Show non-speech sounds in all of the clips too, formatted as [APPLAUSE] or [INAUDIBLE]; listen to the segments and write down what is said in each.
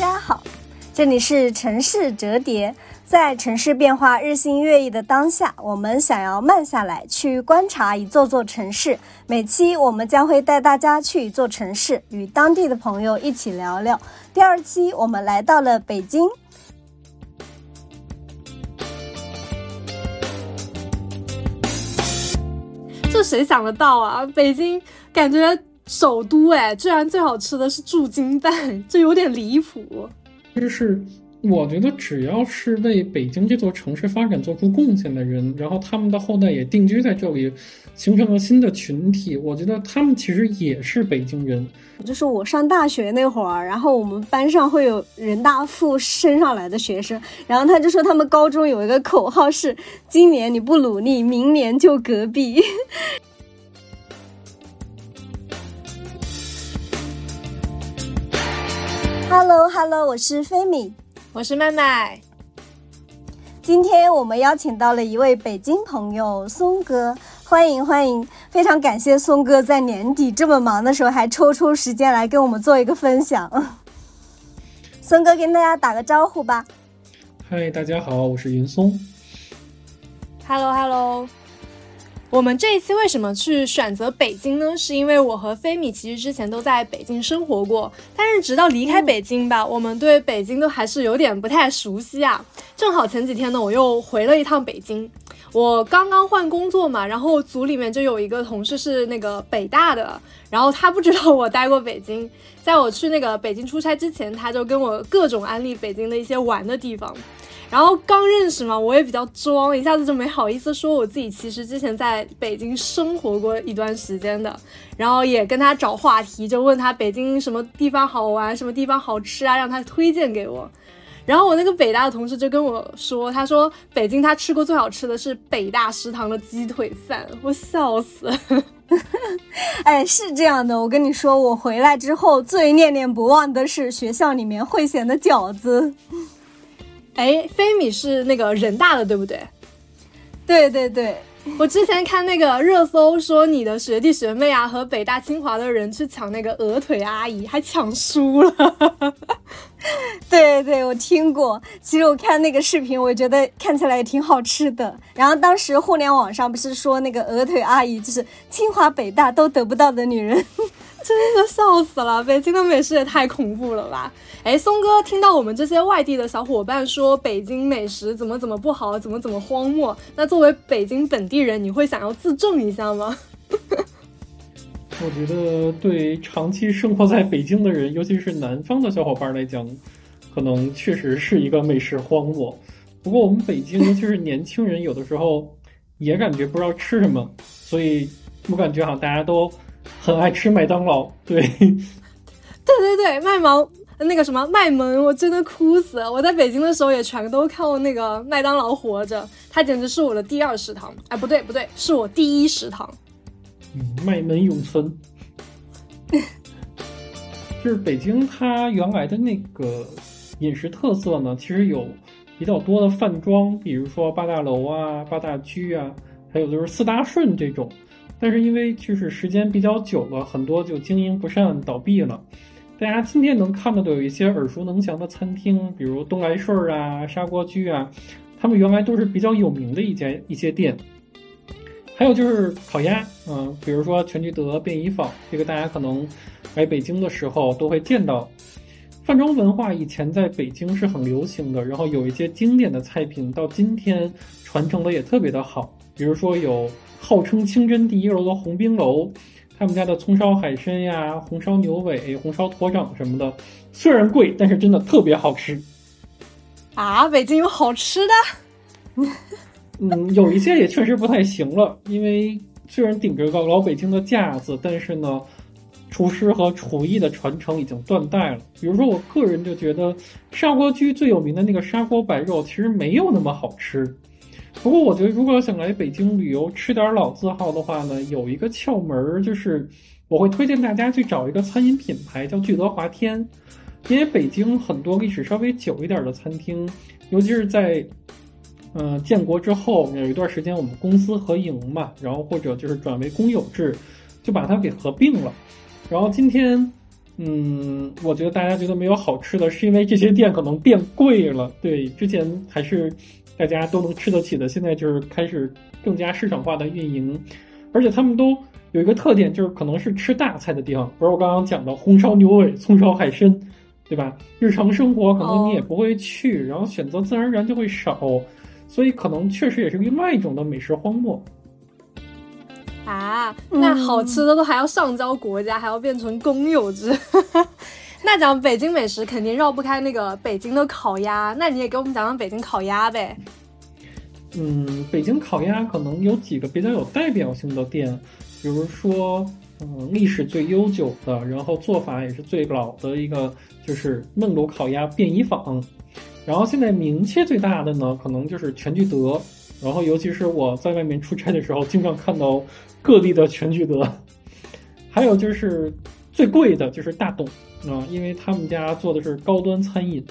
家好，这里是城市折叠。在城市变化日新月异的当下，我们想要慢下来去观察一座座城市。每期我们将会带大家去一座城市，与当地的朋友一起聊聊。第二期我们来到了北京，这谁想得到啊？北京感觉首都哎，居然最好吃的是驻京办，这有点离谱。就是。我觉得只要是为北京这座城市发展做出贡献的人，然后他们的后代也定居在这里，形成了新的群体，我觉得他们其实也是北京人。就是我上大学那会儿，然后我们班上会有人大附升上来的学生，然后他就说他们高中有一个口号是：今年你不努力，明年就隔壁。Hello，Hello，我是菲米。我是麦麦，今天我们邀请到了一位北京朋友松哥，欢迎欢迎，非常感谢松哥在年底这么忙的时候还抽出时间来跟我们做一个分享。[LAUGHS] 松哥跟大家打个招呼吧。嗨，大家好，我是云松。Hello，Hello。我们这一期为什么去选择北京呢？是因为我和菲米其实之前都在北京生活过，但是直到离开北京吧，我们对北京都还是有点不太熟悉啊。正好前几天呢，我又回了一趟北京，我刚刚换工作嘛，然后组里面就有一个同事是那个北大的，然后他不知道我待过北京，在我去那个北京出差之前，他就跟我各种安利北京的一些玩的地方。然后刚认识嘛，我也比较装，一下子就没好意思说我自己其实之前在北京生活过一段时间的，然后也跟他找话题，就问他北京什么地方好玩，什么地方好吃啊，让他推荐给我。然后我那个北大的同事就跟我说，他说北京他吃过最好吃的是北大食堂的鸡腿饭，我笑死。哎，是这样的，我跟你说，我回来之后最念念不忘的是学校里面会咸的饺子。哎，飞米是那个人大的，对不对？对对对，我之前看那个热搜说你的学弟学妹啊和北大清华的人去抢那个鹅腿阿姨，还抢输了。[LAUGHS] 对对，我听过。其实我看那个视频，我觉得看起来也挺好吃的。然后当时互联网上不是说那个鹅腿阿姨就是清华北大都得不到的女人。[LAUGHS] 真的笑死了！北京的美食也太恐怖了吧！哎，松哥，听到我们这些外地的小伙伴说北京美食怎么怎么不好，怎么怎么荒漠，那作为北京本地人，你会想要自证一下吗？[LAUGHS] 我觉得对长期生活在北京的人，尤其是南方的小伙伴来讲，可能确实是一个美食荒漠。不过我们北京尤其是年轻人，有的时候也感觉不知道吃什么，所以我感觉好像大家都。很爱吃麦当劳，对，对对对，麦芒那个什么麦门，我真的哭死！我在北京的时候也全都靠那个麦当劳活着，它简直是我的第二食堂。哎，不对不对，是我第一食堂。嗯，麦门永存。[LAUGHS] 就是北京，它原来的那个饮食特色呢，其实有比较多的饭庄，比如说八大楼啊、八大居啊，还有就是四大顺这种。但是因为就是时间比较久了，很多就经营不善倒闭了。大家今天能看到的有一些耳熟能详的餐厅，比如东来顺啊、砂锅居啊，他们原来都是比较有名的一家一些店。还有就是烤鸭，嗯，比如说全聚德、便宜坊，这个大家可能来北京的时候都会见到。饭庄文化以前在北京是很流行的，然后有一些经典的菜品到今天传承的也特别的好，比如说有。号称清真第一楼的红冰楼，他们家的葱烧海参呀、红烧牛尾、红烧驼掌什么的，虽然贵，但是真的特别好吃。啊，北京有好吃的？[LAUGHS] 嗯，有一些也确实不太行了，因为虽然顶着个老北京的架子，但是呢，厨师和厨艺的传承已经断代了。比如说，我个人就觉得砂锅居最有名的那个砂锅白肉，其实没有那么好吃。不过我觉得，如果想来北京旅游吃点老字号的话呢，有一个窍门儿，就是我会推荐大家去找一个餐饮品牌叫聚德华天，因为北京很多历史稍微久一点的餐厅，尤其是在嗯建国之后有一段时间，我们公私合营嘛，然后或者就是转为公有制，就把它给合并了。然后今天嗯，我觉得大家觉得没有好吃的，是因为这些店可能变贵了。对，之前还是大家都能吃得起的，现在就是开始更加市场化的运营，而且他们都有一个特点，就是可能是吃大菜的地方，比如我刚刚讲的红烧牛尾、葱烧海参，对吧？日常生活可能你也不会去，然后选择自然而然就会少，所以可能确实也是另外一种的美食荒漠。啊，那好吃的都还要上交国家，还要变成公有制。[LAUGHS] 那讲北京美食，肯定绕不开那个北京的烤鸭。那你也给我们讲讲北京烤鸭呗？嗯，北京烤鸭可能有几个比较有代表性的店，比如说，嗯，历史最悠久的，然后做法也是最老的一个，就是焖炉烤鸭便宜坊。然后现在名气最大的呢，可能就是全聚德。然后尤其是我在外面出差的时候，经常看到。各地的全聚德，还有就是最贵的就是大董啊，因为他们家做的是高端餐饮。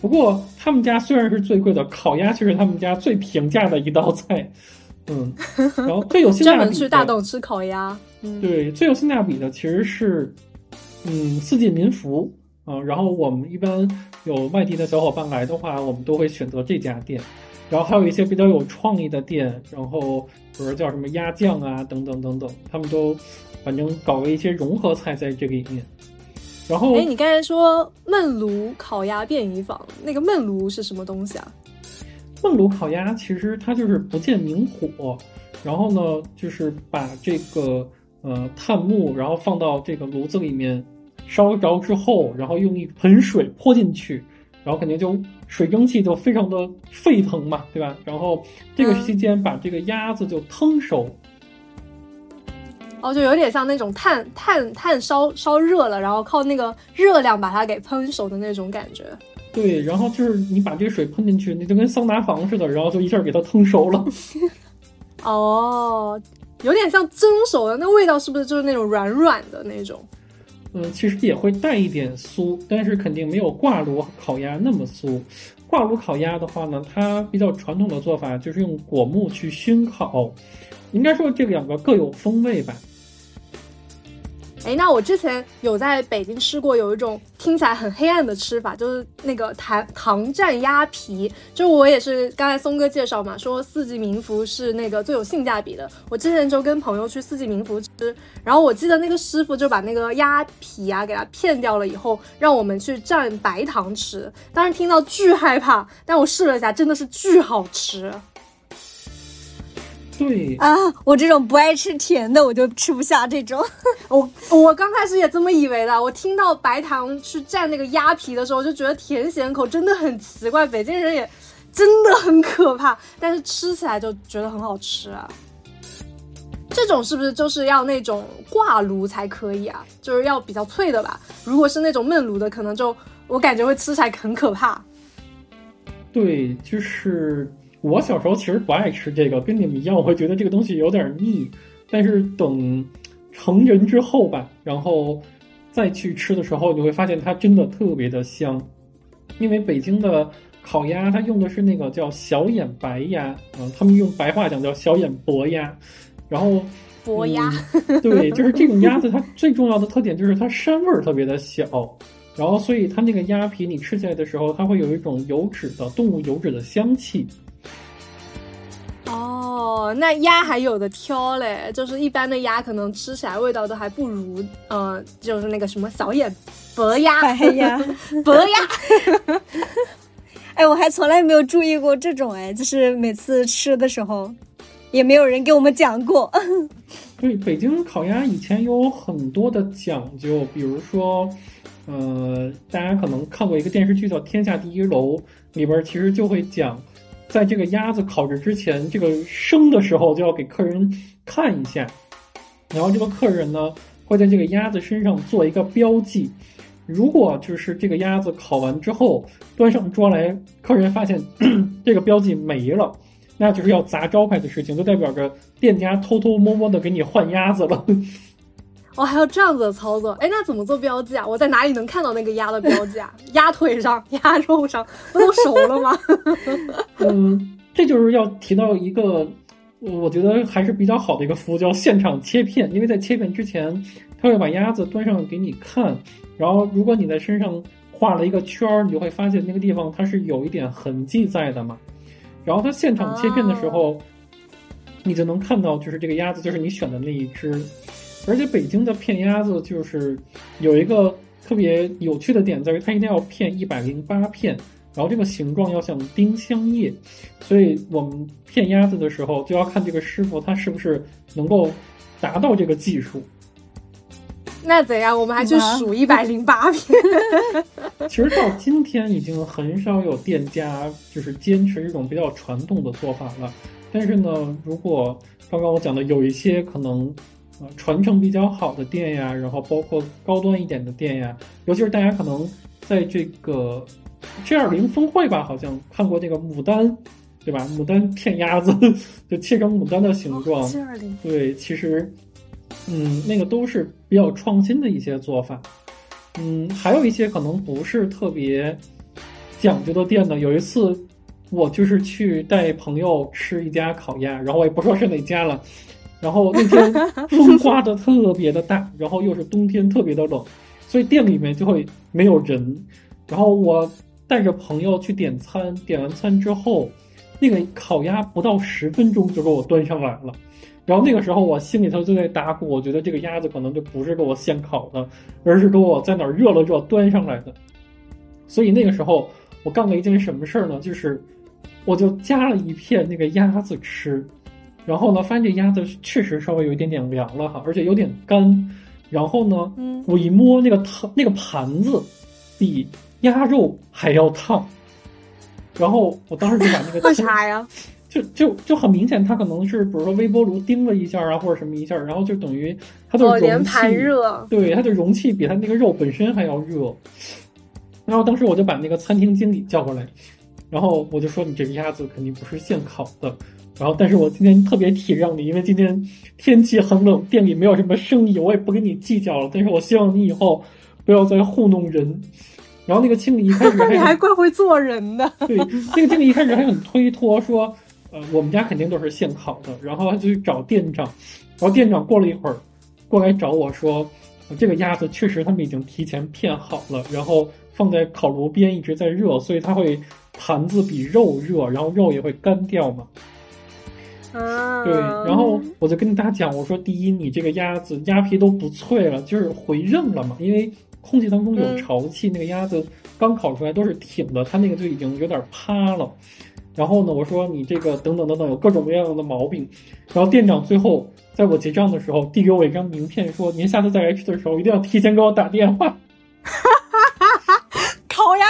不过他们家虽然是最贵的，烤鸭却是他们家最平价的一道菜。嗯，然后最有性价比专门去大董吃烤鸭。嗯，对，最有性价比的其实是嗯四季民福啊。然后我们一般有外地的小伙伴来的话，我们都会选择这家店。然后还有一些比较有创意的店，然后比如叫什么鸭酱啊，等等等等，他们都反正搞了一些融合菜在这里面。然后，哎，你刚才说焖炉烤鸭便宜坊，那个焖炉是什么东西啊？焖炉烤鸭其实它就是不见明火，然后呢，就是把这个呃炭木，然后放到这个炉子里面烧着之后，然后用一盆水泼进去。然后肯定就水蒸气就非常的沸腾嘛，对吧？然后这个期间把这个鸭子就腾熟，哦，就有点像那种炭炭炭烧烧热了，然后靠那个热量把它给烹熟的那种感觉。对，然后就是你把这个水喷进去，你就跟桑拿房似的，然后就一下给它腾熟了。[LAUGHS] 哦，有点像蒸熟的，那味道是不是就是那种软软的那种？嗯，其实也会带一点酥，但是肯定没有挂炉烤鸭那么酥。挂炉烤鸭的话呢，它比较传统的做法就是用果木去熏烤，应该说这两个各有风味吧。哎，那我之前有在北京吃过，有一种听起来很黑暗的吃法，就是那个糖糖蘸鸭皮。就我也是刚才松哥介绍嘛，说四季民福是那个最有性价比的。我之前就跟朋友去四季民福吃，然后我记得那个师傅就把那个鸭皮啊给它片掉了以后，让我们去蘸白糖吃。当时听到巨害怕，但我试了一下，真的是巨好吃。对啊，我这种不爱吃甜的，我就吃不下这种。[LAUGHS] 我我刚开始也这么以为的。我听到白糖去蘸那个鸭皮的时候，我就觉得甜咸口真的很奇怪。北京人也真的很可怕，但是吃起来就觉得很好吃啊。这种是不是就是要那种挂炉才可以啊？就是要比较脆的吧？如果是那种焖炉的，可能就我感觉会吃起来很可怕。对，就是。我小时候其实不爱吃这个，跟你们一样，我会觉得这个东西有点腻。但是等成人之后吧，然后再去吃的时候，你会发现它真的特别的香。因为北京的烤鸭，它用的是那个叫小眼白鸭，嗯，他们用白话讲叫小眼薄鸭。然后薄鸭，对，就是这种鸭子，它最重要的特点就是它膻味儿特别的小。然后所以它那个鸭皮你吃起来的时候，它会有一种油脂的动物油脂的香气。哦，那鸭还有的挑嘞，就是一般的鸭可能吃起来味道都还不如，嗯，就是那个什么小眼白鸭，白鸭，[LAUGHS] 白鸭。[LAUGHS] 哎，我还从来没有注意过这种，哎，就是每次吃的时候，也没有人给我们讲过。[LAUGHS] 对，北京烤鸭以前有很多的讲究，比如说，呃，大家可能看过一个电视剧叫《天下第一楼》，里边其实就会讲。在这个鸭子烤制之前，这个生的时候就要给客人看一下，然后这个客人呢会在这个鸭子身上做一个标记。如果就是这个鸭子烤完之后端上桌来，客人发现 [COUGHS] 这个标记没了，那就是要砸招牌的事情，就代表着店家偷偷摸摸的给你换鸭子了。哦，还有这样子的操作，哎，那怎么做标记啊？我在哪里能看到那个鸭的标记啊？[LAUGHS] 鸭腿上、鸭肉上不都熟了吗？[LAUGHS] 嗯，这就是要提到一个，我觉得还是比较好的一个服务，叫现场切片。因为在切片之前，他会把鸭子端上给你看，然后如果你在身上画了一个圈儿，你就会发现那个地方它是有一点痕迹在的嘛。然后他现场切片的时候，你就能看到，就是这个鸭子就是你选的那一只。而且北京的片鸭子就是有一个特别有趣的点，在于它一定要片一百零八片，然后这个形状要像丁香叶，所以我们片鸭子的时候就要看这个师傅他是不是能够达到这个技术。那怎样？我们还去数一百零八片。其实到今天已经很少有店家就是坚持这种比较传统的做法了。但是呢，如果刚刚我讲的有一些可能呃传承比较好的店呀，然后包括高端一点的店呀，尤其是大家可能在这个 G 二零峰会吧，好像看过那个牡丹，对吧？牡丹片鸭子 [LAUGHS] 就切成牡丹的形状。G 二零对，其实。嗯，那个都是比较创新的一些做法。嗯，还有一些可能不是特别讲究的店呢。有一次，我就是去带朋友吃一家烤鸭，然后我也不说是哪家了。然后那天风刮的特别的大，[LAUGHS] 然后又是冬天特别的冷，所以店里面就会没有人。然后我带着朋友去点餐，点完餐之后，那个烤鸭不到十分钟就给我端上来了。然后那个时候，我心里头就在打鼓，我觉得这个鸭子可能就不是给我现烤的，而是给我在哪儿热了热端上来的。所以那个时候，我干了一件什么事儿呢？就是我就夹了一片那个鸭子吃，然后呢，发现这鸭子确实稍微有一点点凉了哈，而且有点干。然后呢，我一摸那个汤，那个盘子比鸭肉还要烫。然后我当时就把那个 [LAUGHS] 为啥呀？[LAUGHS] 就就就很明显，它可能是比如说微波炉叮了一下啊，或者什么一下，然后就等于它的容器，对它的容器比它那个肉本身还要热。然后当时我就把那个餐厅经理叫过来，然后我就说：“你这个鸭子肯定不是现烤的。”然后但是我今天特别体谅你，因为今天天气很冷，店里没有什么生意，我也不跟你计较了。但是我希望你以后不要再糊弄人。然后那个经理一开始 [LAUGHS] 你还怪会做人的，[LAUGHS] 对，那个经理一开始还很推脱说。呃，我们家肯定都是现烤的，然后他就去找店长，然后店长过了一会儿，过来找我说，这个鸭子确实他们已经提前片好了，然后放在烤炉边一直在热，所以它会盘子比肉热，然后肉也会干掉嘛。啊，对，然后我就跟大家讲，我说第一，你这个鸭子鸭皮都不脆了，就是回韧了嘛，因为空气当中有潮气，那个鸭子刚烤出来都是挺的，它那个就已经有点趴了。然后呢，我说你这个等等等等有各种各样的毛病，然后店长最后在我结账的时候递给我一张名片，说您下次再来吃的时候一定要提前给我打电话。[LAUGHS]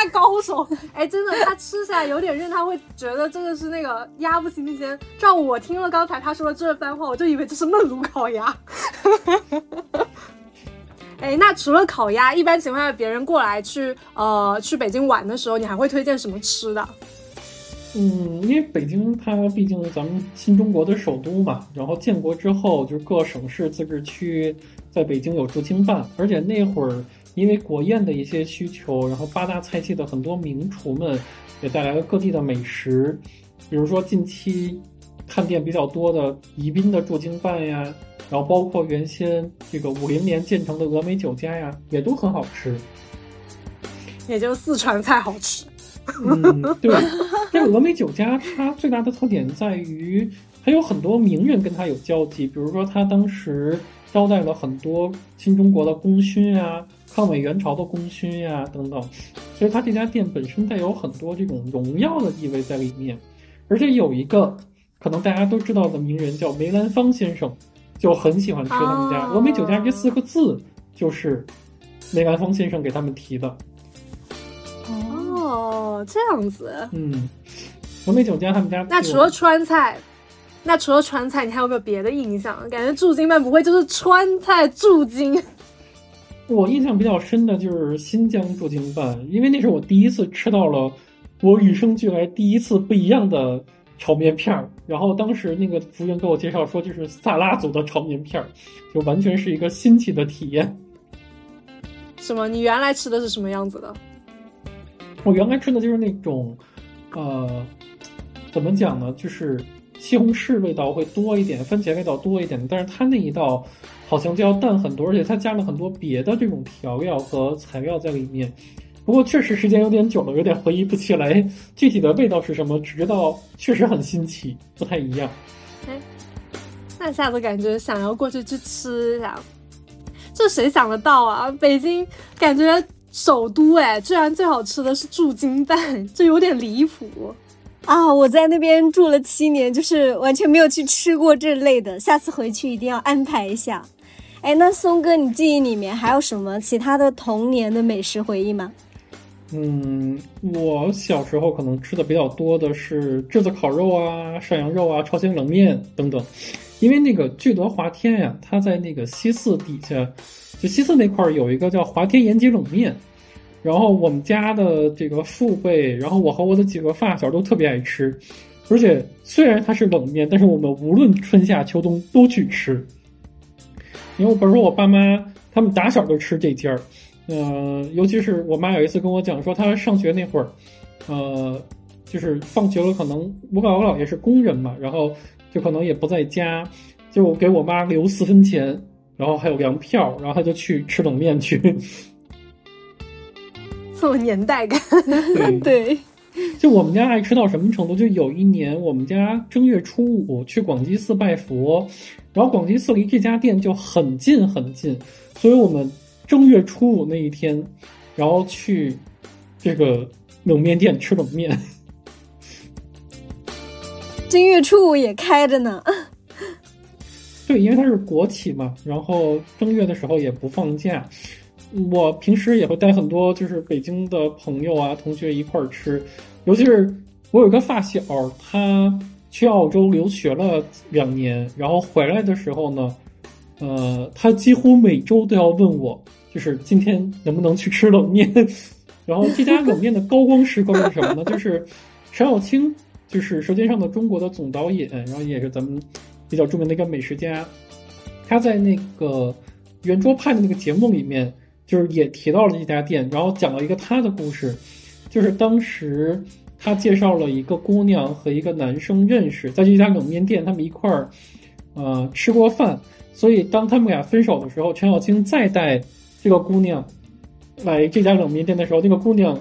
高手，哎，真的，他吃起来有点韧，他会觉得这个是那个鸭不新鲜。照我听了刚才他说的这番话，我就以为这是焖炉烤鸭。哎，那除了烤鸭，一般情况下别人过来去呃去北京玩的时候，你还会推荐什么吃的？嗯，因为北京它毕竟咱们新中国的首都嘛，然后建国之后就各省市自治区在北京有驻京办，而且那会儿因为国宴的一些需求，然后八大菜系的很多名厨们也带来了各地的美食，比如说近期探店比较多的宜宾的驻京办呀，然后包括原先这个五零年建成的峨眉酒家呀，也都很好吃，也就四川菜好吃。嗯，对，这个峨眉酒家它最大的特点在于，它有很多名人跟它有交集，比如说他当时招待了很多新中国的功勋呀、抗美援朝的功勋呀等等，所以它这家店本身带有很多这种荣耀的意味在里面。而且有一个可能大家都知道的名人叫梅兰芳先生，就很喜欢吃他们家峨眉酒家这四个字，就是梅兰芳先生给他们提的。哦，这样子。嗯，峨眉酒家他们家。那除了川菜，那除了川菜，你还有没有别的印象？感觉驻京办不会就是川菜驻京？我印象比较深的就是新疆驻京办，因为那是我第一次吃到了我与生俱来第一次不一样的炒面片儿。然后当时那个服务员给我介绍说，这是萨拉族的炒面片儿，就完全是一个新奇的体验。什么？你原来吃的是什么样子的？我原来吃的就是那种，呃，怎么讲呢？就是西红柿味道会多一点，番茄味道多一点，但是它那一道好像就要淡很多，而且它加了很多别的这种调料和材料在里面。不过确实时间有点久了，有点回忆不起来具体的味道是什么，只知道确实很新奇，不太一样。哎，那下次感觉想要过去去吃一下，这谁想得到啊？北京感觉首都哎，居然最好吃的是驻京办，这有点离谱啊！我在那边住了七年，就是完全没有去吃过这类的，下次回去一定要安排一下。哎，那松哥，你记忆里面还有什么其他的童年的美食回忆吗？嗯，我小时候可能吃的比较多的是炙子烤肉啊、涮羊肉啊、朝鲜冷面等等，因为那个聚德华天呀，它在那个西四底下，就西四那块儿有一个叫华天延吉冷面，然后我们家的这个父辈，然后我和我的几个发小都特别爱吃，而且虽然它是冷面，但是我们无论春夏秋冬都去吃，因为我比如说我爸妈他们打小就吃这家儿。嗯，尤其是我妈有一次跟我讲说，她上学那会儿，呃，就是放学了，可能我姥我姥爷是工人嘛，然后就可能也不在家，就给我妈留四分钱，然后还有粮票，然后她就去吃冷面去，[LAUGHS] 这么年代感。对，[LAUGHS] [LAUGHS] 就我们家爱吃到什么程度？就有一年我们家正月初五去广济寺拜佛，然后广济寺离这家店就很近很近，所以我们。正月初五那一天，然后去这个冷面店吃冷面。正月初五也开着呢。对，因为它是国企嘛，然后正月的时候也不放假。我平时也会带很多就是北京的朋友啊、同学一块儿吃，尤其是我有一个发小，他去澳洲留学了两年，然后回来的时候呢。呃，他几乎每周都要问我，就是今天能不能去吃冷面。然后这家冷面的高光时刻是什么呢？就是陈小青，就是《舌尖上的中国》的总导演，然后也是咱们比较著名的一个美食家。他在那个圆桌派的那个节目里面，就是也提到了这家店，然后讲了一个他的故事，就是当时他介绍了一个姑娘和一个男生认识，在这家冷面店，他们一块儿呃吃过饭。所以，当他们俩分手的时候，陈小青再带这个姑娘来这家冷面店的时候，那个姑娘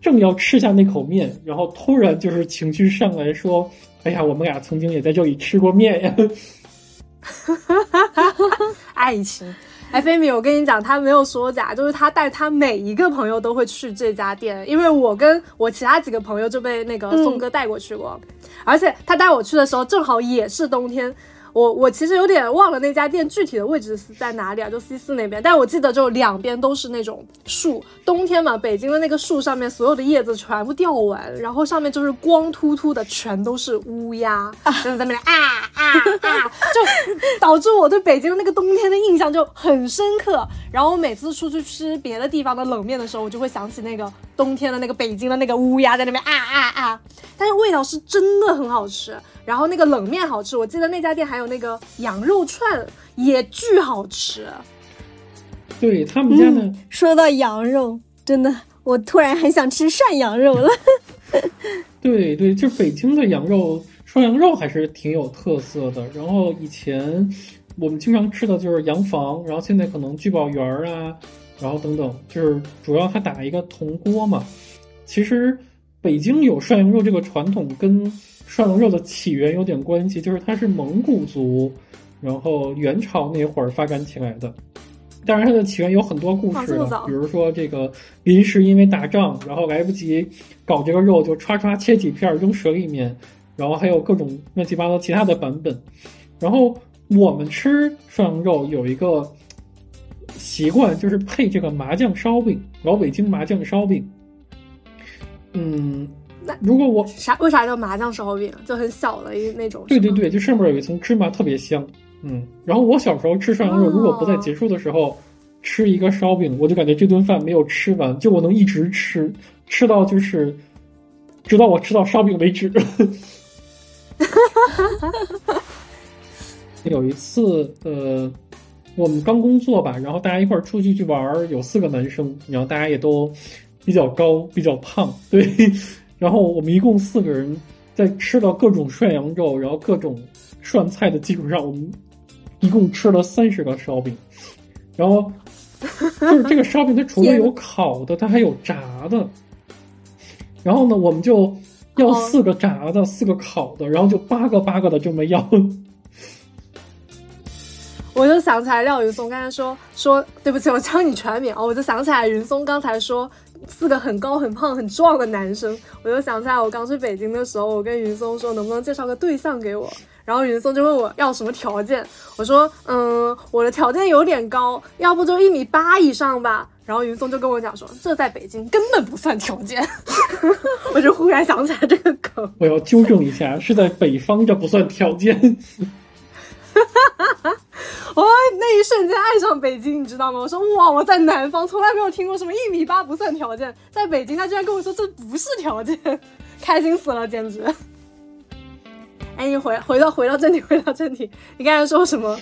正要吃下那口面，然后突然就是情绪上来说：“哎呀，我们俩曾经也在这里吃过面呀！”哈哈哈哈哈爱情，哎，菲米，我跟你讲，他没有说假，就是他带他每一个朋友都会去这家店，因为我跟我其他几个朋友就被那个宋哥带过去过，而且他带我去的时候正好也是冬天。我我其实有点忘了那家店具体的位置是在哪里啊？就 C 四那边，但我记得就两边都是那种树，冬天嘛，北京的那个树上面所有的叶子全部掉完，然后上面就是光秃秃的，全都是乌鸦，在那边啊啊啊，就导致我对北京的那个冬天的印象就很深刻。然后我每次出去吃别的地方的冷面的时候，我就会想起那个冬天的那个北京的那个乌鸦在那边啊啊啊，但是味道是真的很好吃。然后那个冷面好吃，我记得那家店还有那个羊肉串也巨好吃。对他们家的，说到羊肉，真的我突然很想吃涮羊肉了。[LAUGHS] 对对，就北京的羊肉涮羊肉还是挺有特色的。然后以前我们经常吃的就是羊房，然后现在可能聚宝园啊，然后等等，就是主要它打一个铜锅嘛。其实北京有涮羊肉这个传统跟。涮羊肉的起源有点关系，就是它是蒙古族，然后元朝那会儿发展起来的。当然，它的起源有很多故事，比如说这个临时因为打仗，然后来不及搞这个肉，就唰唰切几片扔水里面，然后还有各种乱七八糟其他的版本。然后我们吃涮羊肉有一个习惯，就是配这个麻酱烧饼，老北京麻酱烧饼。嗯。那如果我啥为啥叫麻酱烧饼？就很小的一那种。对对对，就上面有一层芝麻，特别香。嗯，然后我小时候吃涮羊肉，如果不在结束的时候吃一个烧饼，我就感觉这顿饭没有吃完，就我能一直吃，吃到就是直到我吃到烧饼为止。[LAUGHS] 有一次，呃，我们刚工作吧，然后大家一块儿出去去玩儿，有四个男生，然后大家也都比较高，比较胖，对。[LAUGHS] 然后我们一共四个人，在吃了各种涮羊肉，然后各种涮菜的基础上，我们一共吃了三十个烧饼。然后 [LAUGHS] 就是这个烧饼，它除了有烤的，它还有炸的。然后呢，我们就要四个炸的，四个烤的，然后就八个八个的这么要。我就想起来廖云松刚才说说对不起，我叫你全名哦，我就想起来云松刚才说四个很高很胖很壮的男生，我就想起来我刚去北京的时候，我跟云松说能不能介绍个对象给我，然后云松就问我要什么条件，我说嗯我的条件有点高，要不就一米八以上吧，然后云松就跟我讲说这在北京根本不算条件，[LAUGHS] 我就忽然想起来这个梗，我要纠正一下，是在北方这不算条件。我 [LAUGHS] 那一瞬间爱上北京，你知道吗？我说哇，我在南方从来没有听过什么一米八不算条件，在北京他居然跟我说这不是条件，开心死了，简直。哎，你回回到回到正题，回到正题，你刚才说什么？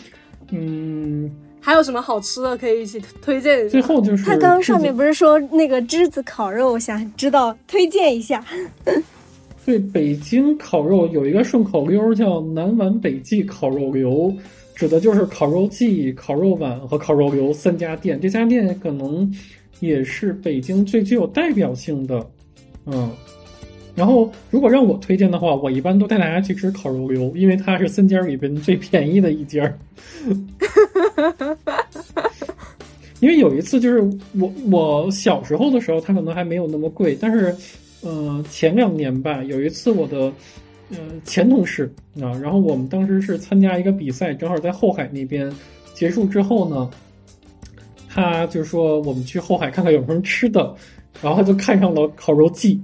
嗯，还有什么好吃的可以一起推荐一下？最后就是他刚刚上面不是说那个栀子烤肉，我想知道推荐一下。对，北京烤肉有一个顺口溜叫“南碗北记烤肉流”，指的就是烤肉记、烤肉碗和烤肉流三家店。这家店可能也是北京最具有代表性的，嗯。然后，如果让我推荐的话，我一般都带大家去吃烤肉流，因为它是三家里边最便宜的一家。[LAUGHS] 因为有一次，就是我我小时候的时候，它可能还没有那么贵，但是。呃，前两年吧，有一次我的呃前同事啊，然后我们当时是参加一个比赛，正好在后海那边结束之后呢，他就说我们去后海看看有什么吃的，然后他就看上了烤肉季，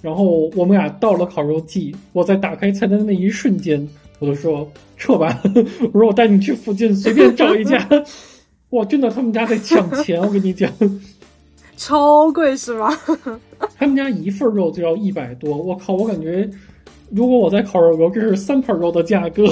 然后我们俩到了烤肉季，我在打开菜单的那一瞬间，我就说撤吧，[LAUGHS] 我说我带你去附近随便找一家，[LAUGHS] 哇，真的他们家在抢钱，我跟你讲。超贵是吗？[LAUGHS] 他们家一份肉就要一百多，我靠！我感觉如果我在烤肉，这是三盘肉的价格。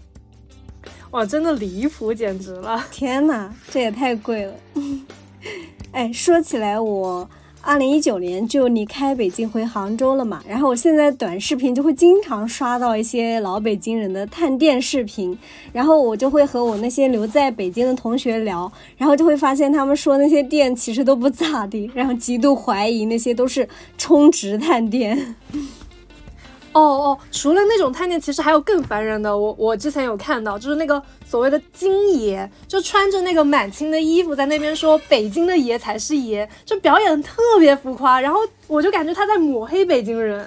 [LAUGHS] 哇，真的离谱，简直了！天哪，这也太贵了。[LAUGHS] 哎，说起来我。二零一九年就离开北京回杭州了嘛，然后我现在短视频就会经常刷到一些老北京人的探店视频，然后我就会和我那些留在北京的同学聊，然后就会发现他们说那些店其实都不咋地，然后极度怀疑那些都是充值探店。哦哦，除了那种探店，其实还有更烦人的。我我之前有看到，就是那个所谓的京爷，就穿着那个满清的衣服，在那边说北京的爷才是爷，就表演特别浮夸。然后我就感觉他在抹黑北京人。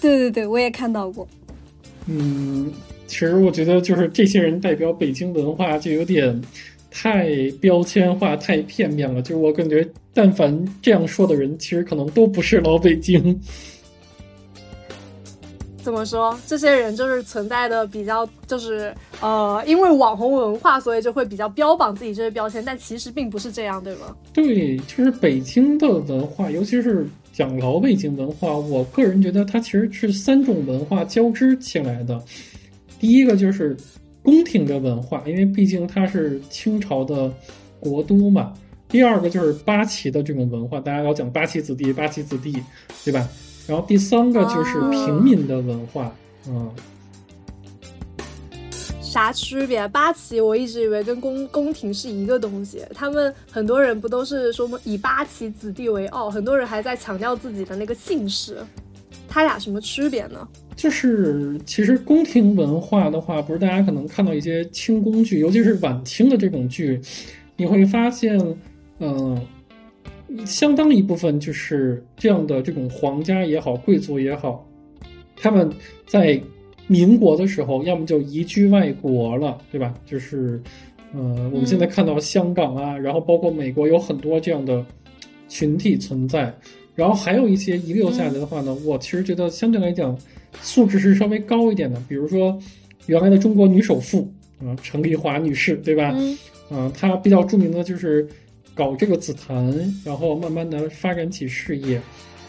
对对对，我也看到过。嗯，其实我觉得就是这些人代表北京文化，就有点太标签化、太片面了。就是我感觉，但凡这样说的人，其实可能都不是老北京。怎么说？这些人就是存在的比较，就是呃，因为网红文化，所以就会比较标榜自己这些标签，但其实并不是这样，对吗？对，就是北京的文化，尤其是讲老北京文化，我个人觉得它其实是三种文化交织起来的。第一个就是宫廷的文化，因为毕竟它是清朝的国都嘛。第二个就是八旗的这种文化，大家老讲八旗子弟，八旗子弟，对吧？然后第三个就是平民的文化，嗯，啥区别？八旗我一直以为跟宫宫廷是一个东西，他们很多人不都是说以八旗子弟为傲，很多人还在强调自己的那个姓氏，他俩什么区别呢？就是其实宫廷文化的话，不是大家可能看到一些清宫剧，尤其是晚清的这种剧，你会发现，嗯。相当一部分就是这样的，这种皇家也好，贵族也好，他们在民国的时候，要么就移居外国了，对吧？就是，呃，我们现在看到香港啊，然后包括美国有很多这样的群体存在，然后还有一些遗留下来的话呢，我其实觉得相对来讲素质是稍微高一点的，比如说原来的中国女首富啊，陈丽华女士，对吧？嗯，她比较著名的就是。搞这个紫檀，然后慢慢的发展起事业，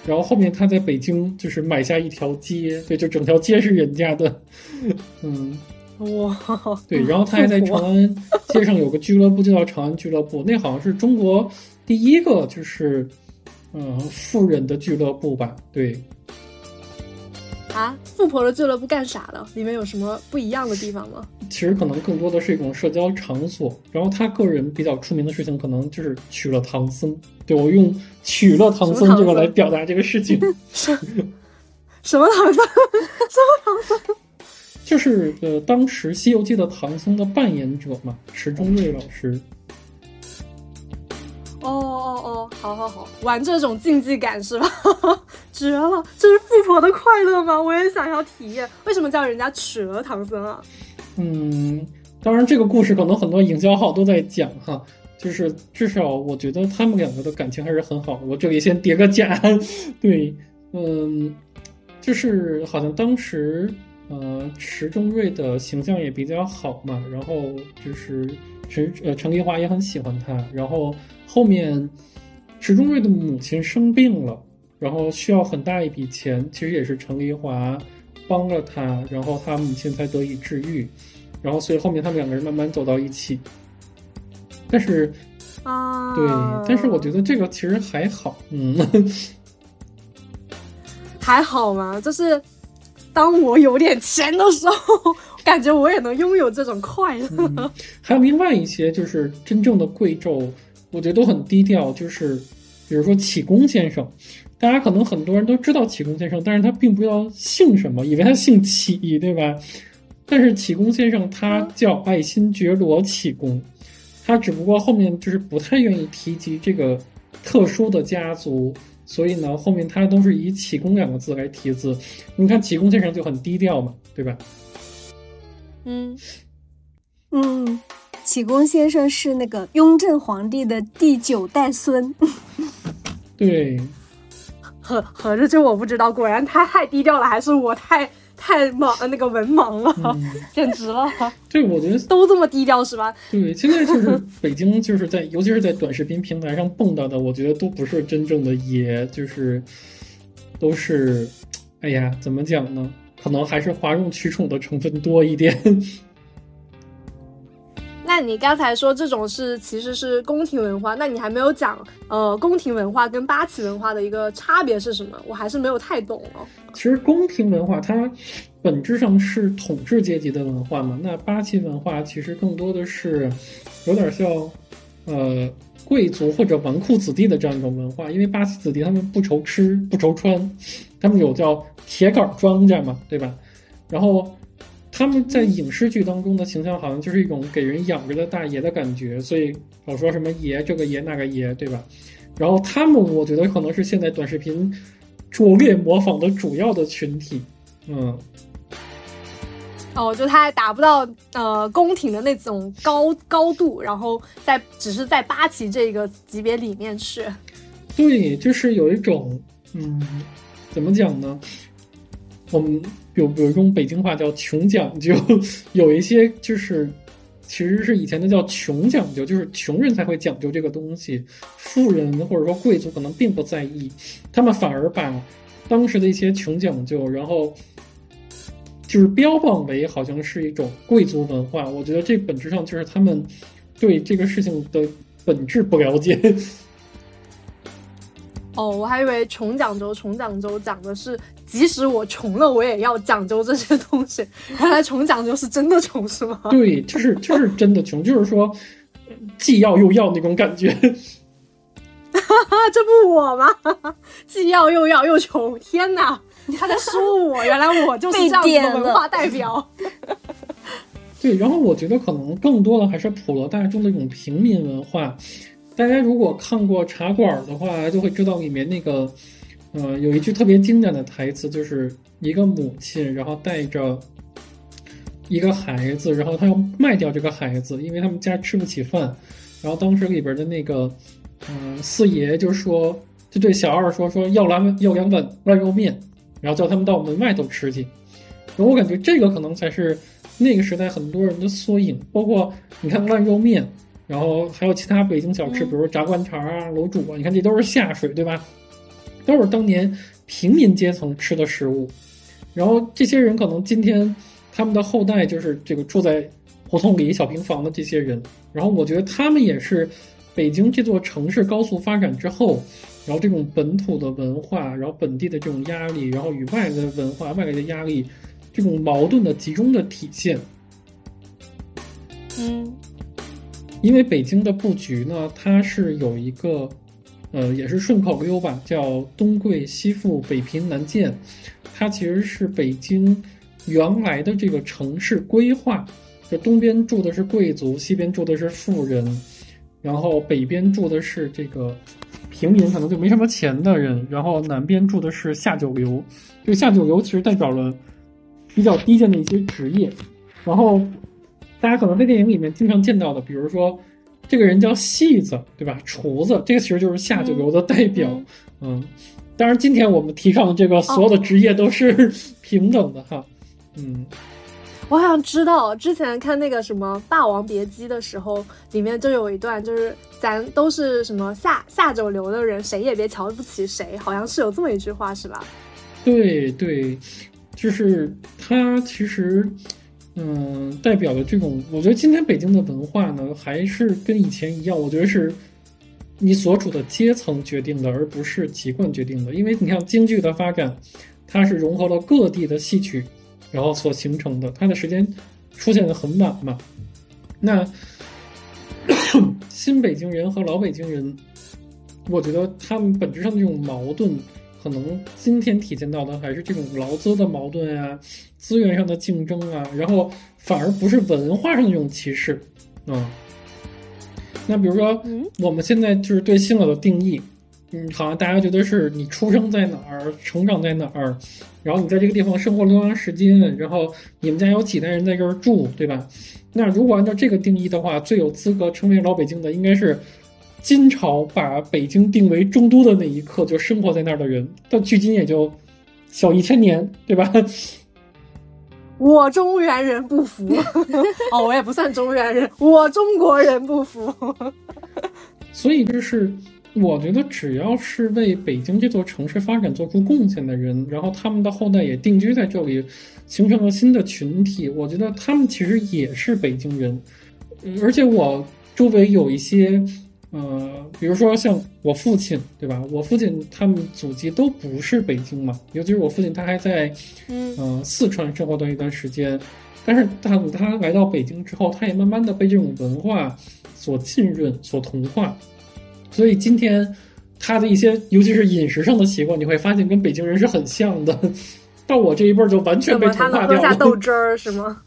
然后后面他在北京就是买下一条街，对，就整条街是人家的，[LAUGHS] 嗯，哇，对，然后他还在长安 [LAUGHS] 街上有个俱乐部，就叫长安俱乐部，那好像是中国第一个就是，嗯，富人的俱乐部吧，对。啊，富婆的俱乐部干啥了？里面有什么不一样的地方吗？其实可能更多的是一种社交场所。然后他个人比较出名的事情，可能就是娶了唐僧。对我用“娶了唐僧”这个来表达这个事情。[LAUGHS] 什么唐僧？什么唐僧？就是呃，当时《西游记》的唐僧的扮演者嘛，池中瑞老师。哦哦哦，好好好，玩这种竞技感是吧？[LAUGHS] 绝了！这是富婆的快乐吗？我也想要体验。为什么叫人家娶了唐僧啊？嗯，当然，这个故事可能很多营销号都在讲哈，就是至少我觉得他们两个的感情还是很好。我这里先叠个假，对，嗯，就是好像当时呃池中瑞的形象也比较好嘛，然后就是陈呃陈丽华也很喜欢他，然后。后面，池中瑞的母亲生病了，然后需要很大一笔钱，其实也是陈丽华帮了他，然后他母亲才得以治愈，然后所以后面他们两个人慢慢走到一起。但是，啊，对，但是我觉得这个其实还好，嗯，[LAUGHS] 还好吗？就是当我有点钱的时候，感觉我也能拥有这种快乐。还有另外一些，就是真正的贵胄。我觉得都很低调，就是比如说启功先生，大家可能很多人都知道启功先生，但是他并不知道姓什么，以为他姓启，对吧？但是启功先生他叫爱新觉罗启功，他只不过后面就是不太愿意提及这个特殊的家族，所以呢，后面他都是以启功两个字来提字。你看启功先生就很低调嘛，对吧？嗯嗯。启功先生是那个雍正皇帝的第九代孙，对，合合着就我不知道，果然他太低调了，还是我太太盲那个文盲了，[LAUGHS] 简直了。对，我觉得都这么低调是吧？对，现在就是北京，就是在尤其是在短视频平台上蹦跶的，我觉得都不是真正的爷，就是都是，哎呀，怎么讲呢？可能还是哗众取宠的成分多一点。你刚才说这种是其实是宫廷文化，那你还没有讲呃宫廷文化跟八旗文化的一个差别是什么？我还是没有太懂哦。其实宫廷文化它本质上是统治阶级的文化嘛，那八旗文化其实更多的是有点像呃贵族或者纨绔子弟的这样一种文化，因为八旗子弟他们不愁吃不愁穿，他们有叫铁杆庄稼嘛，对吧？然后。他们在影视剧当中的形象好像就是一种给人养着的大爷的感觉，所以老说什么爷这个爷那个爷，对吧？然后他们，我觉得可能是现在短视频拙劣模仿的主要的群体。嗯，哦，就他还达不到呃宫廷的那种高高度，然后在只是在八旗这个级别里面去。对，就是有一种嗯，怎么讲呢？我们。有比如用北京话叫“穷讲究”，有一些就是其实是以前的叫“穷讲究”，就是穷人才会讲究这个东西，富人或者说贵族可能并不在意，他们反而把当时的一些穷讲究，然后就是标榜为好像是一种贵族文化。我觉得这本质上就是他们对这个事情的本质不了解。哦，我还以为穷讲究，穷讲究讲的是。即使我穷了，我也要讲究这些东西。[LAUGHS] 原来穷讲究是真的穷，是吗？对，就是就是真的穷，就是说既要又要那种感觉。哈哈，这不我吗？[LAUGHS] 既要又要又穷，天哪！他在说我，原来我就是这样的文化代表。[LAUGHS] 对，然后我觉得可能更多的还是普罗大众的一种平民文化。大家如果看过《茶馆》的话，就会知道里面那个。呃，有一句特别经典的台词，就是一个母亲，然后带着一个孩子，然后他要卖掉这个孩子，因为他们家吃不起饭。然后当时里边的那个，嗯，四爷就说，就对小二说，说要两要两碗烂肉面，然后叫他们到门外头吃去。然后我感觉这个可能才是那个时代很多人的缩影，包括你看烂肉面，然后还有其他北京小吃，比如炸灌肠啊、卤煮啊，你看这都是下水，对吧？都是当年平民阶层吃的食物，然后这些人可能今天他们的后代就是这个住在胡同里小平房的这些人，然后我觉得他们也是北京这座城市高速发展之后，然后这种本土的文化，然后本地的这种压力，然后与外来的文化、外来的压力这种矛盾的集中的体现。嗯，因为北京的布局呢，它是有一个，呃，也是顺口溜吧，叫东贵西富，北平南贱。它其实是北京原来的这个城市规划，就东边住的是贵族，西边住的是富人，然后北边住的是这个平民，可能就没什么钱的人，然后南边住的是下九流。这个下九流其实代表了比较低贱的一些职业，然后。大家可能在电影里面经常见到的，比如说这个人叫戏子，对吧？厨子，这个其实就是下九流的代表。嗯，当然，今天我们提倡的这个所有的职业都是 [LAUGHS] 平等的哈。嗯，我好像知道，之前看那个什么《霸王别姬》的时候，里面就有一段，就是咱都是什么下下九流的人，谁也别瞧不起谁，好像是有这么一句话，是吧？对对，就是他其实。嗯，代表的这种，我觉得今天北京的文化呢，还是跟以前一样，我觉得是你所处的阶层决定的，而不是籍贯决定的。因为你看京剧的发展，它是融合了各地的戏曲，然后所形成的，它的时间出现的很晚嘛。那新北京人和老北京人，我觉得他们本质上的这种矛盾。可能今天体现到的还是这种劳资的矛盾啊，资源上的竞争啊，然后反而不是文化上的这种歧视，啊。那比如说，我们现在就是对新老的定义，嗯，好像大家觉得是你出生在哪儿，成长在哪儿，然后你在这个地方生活了多长时间，然后你们家有几代人在这儿住，对吧？那如果按照这个定义的话，最有资格成为老北京的应该是。金朝把北京定为中都的那一刻，就生活在那儿的人，到距今也就小一千年，对吧？[LAUGHS] 我中原人不服，[LAUGHS] 哦，我也不算中原人，我中国人不服。[LAUGHS] 所以就是，我觉得只要是为北京这座城市发展做出贡献的人，然后他们的后代也定居在这里，形成了新的群体，我觉得他们其实也是北京人。而且我周围有一些。呃，比如说像我父亲，对吧？我父亲他们祖籍都不是北京嘛，尤其是我父亲，他还在嗯四川生活的一段时间。但是当他来到北京之后，他也慢慢的被这种文化所浸润、所同化。所以今天他的一些，尤其是饮食上的习惯，你会发现跟北京人是很像的。[LAUGHS] 到我这一辈儿就完全被同化掉了。喝下豆汁儿是吗？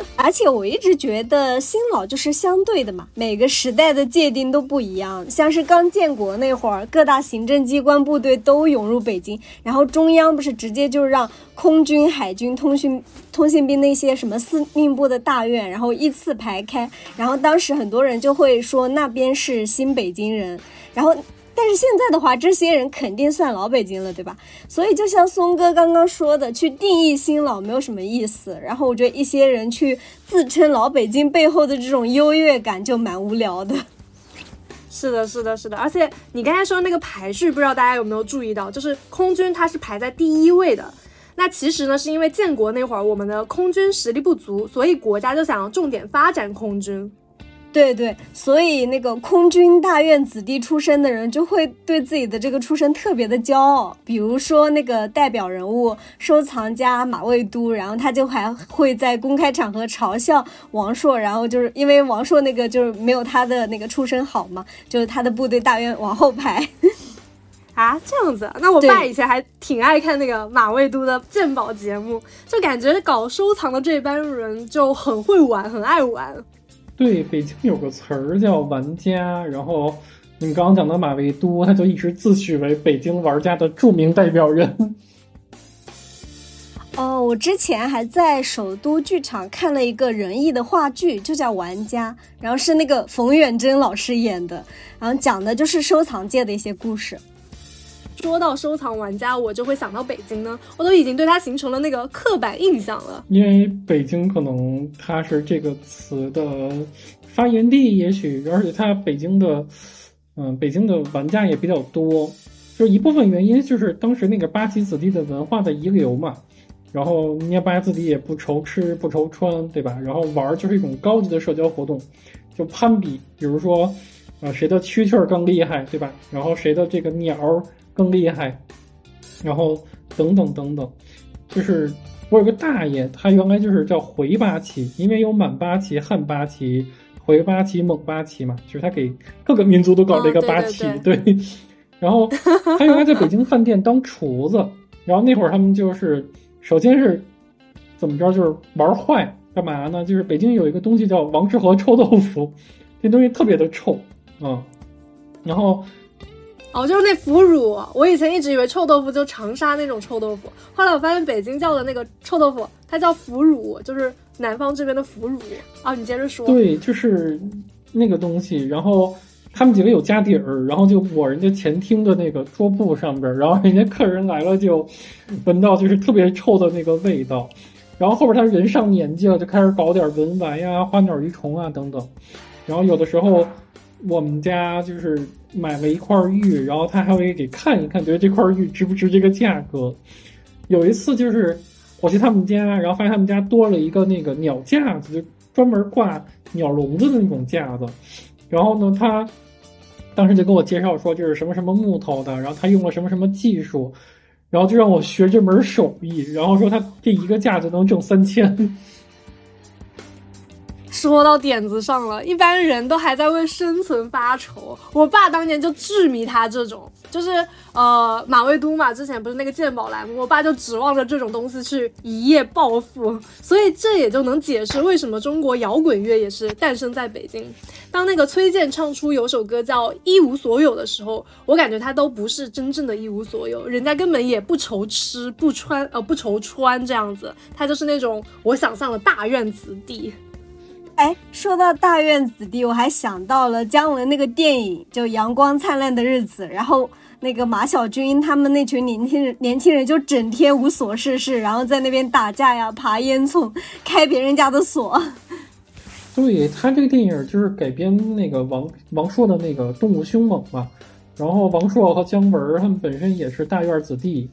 [LAUGHS] 而且我一直觉得新老就是相对的嘛，每个时代的界定都不一样。像是刚建国那会儿，各大行政机关部队都涌入北京，然后中央不是直接就让空军、海军、通讯、通信兵那些什么司令部的大院，然后依次排开，然后当时很多人就会说那边是新北京人，然后。但是现在的话，这些人肯定算老北京了，对吧？所以就像松哥刚刚说的，去定义新老没有什么意思。然后我觉得一些人去自称老北京背后的这种优越感就蛮无聊的。是的，是的，是的。而且你刚才说那个排序，不知道大家有没有注意到，就是空军它是排在第一位的。那其实呢，是因为建国那会儿我们的空军实力不足，所以国家就想要重点发展空军。对对，所以那个空军大院子弟出身的人就会对自己的这个出身特别的骄傲。比如说那个代表人物收藏家马未都，然后他就还会在公开场合嘲笑王朔，然后就是因为王朔那个就是没有他的那个出身好嘛，就是他的部队大院往后排。啊，这样子？那我爸以前还挺爱看那个马未都的鉴宝节目，就感觉搞收藏的这班人就很会玩，很爱玩。对，北京有个词儿叫玩家，然后你刚刚讲的马未都，他就一直自诩为北京玩家的著名代表人。[LAUGHS] 哦，我之前还在首都剧场看了一个仁义的话剧，就叫《玩家》，然后是那个冯远征老师演的，然后讲的就是收藏界的一些故事。说到收藏玩家，我就会想到北京呢，我都已经对它形成了那个刻板印象了。因为北京可能它是这个词的发源地，也许而且它北京的，嗯，北京的玩家也比较多，就一部分原因就是当时那个八旗子弟的文化的遗留嘛。然后捏八旗子弟也不愁吃不愁穿，对吧？然后玩就是一种高级的社交活动，就攀比，比如说。啊，谁的蛐蛐儿更厉害，对吧？然后谁的这个鸟儿更厉害，然后等等等等，就是我有个大爷，他原来就是叫回八旗，因为有满八旗、汉八旗、回八旗、蒙八旗嘛，就是他给各个民族都搞了一个八旗，对。然后他原来在北京饭店当厨子，然后那会儿他们就是首先是怎么着，就是玩坏，干嘛呢？就是北京有一个东西叫王致和臭豆腐，这东西特别的臭。嗯，然后，哦，就是那腐乳，我以前一直以为臭豆腐就长沙那种臭豆腐，后来我发现北京叫的那个臭豆腐，它叫腐乳，就是南方这边的腐乳啊。你接着说。对，就是那个东西，然后他们几个有家底儿，然后就抹人家前厅的那个桌布上边，然后人家客人来了就闻到就是特别臭的那个味道，然后后边他人上年纪了，就开始搞点文玩呀、花鸟鱼虫啊等等，然后有的时候。我们家就是买了一块玉，然后他还会给看一看，觉得这块玉值不值这个价格。有一次就是我去他们家，然后发现他们家多了一个那个鸟架子，就专门挂鸟笼子的那种架子。然后呢，他当时就跟我介绍说这是什么什么木头的，然后他用了什么什么技术，然后就让我学这门手艺，然后说他这一个架子能挣三千。说到点子上了，一般人都还在为生存发愁。我爸当年就痴迷他这种，就是呃马未都嘛，之前不是那个鉴宝栏目，我爸就指望着这种东西去一夜暴富。所以这也就能解释为什么中国摇滚乐也是诞生在北京。当那个崔健唱出有首歌叫《一无所有》的时候，我感觉他都不是真正的一无所有，人家根本也不愁吃不穿，呃不愁穿这样子，他就是那种我想象的大院子弟。哎，说到大院子弟，我还想到了姜文那个电影，就《阳光灿烂的日子》，然后那个马小军他们那群年轻人，年轻人就整天无所事事，然后在那边打架呀、爬烟囱、开别人家的锁。[LAUGHS] 对他这个电影就是改编那个王王朔的那个《动物凶猛》嘛，然后王朔和姜文他们本身也是大院子弟，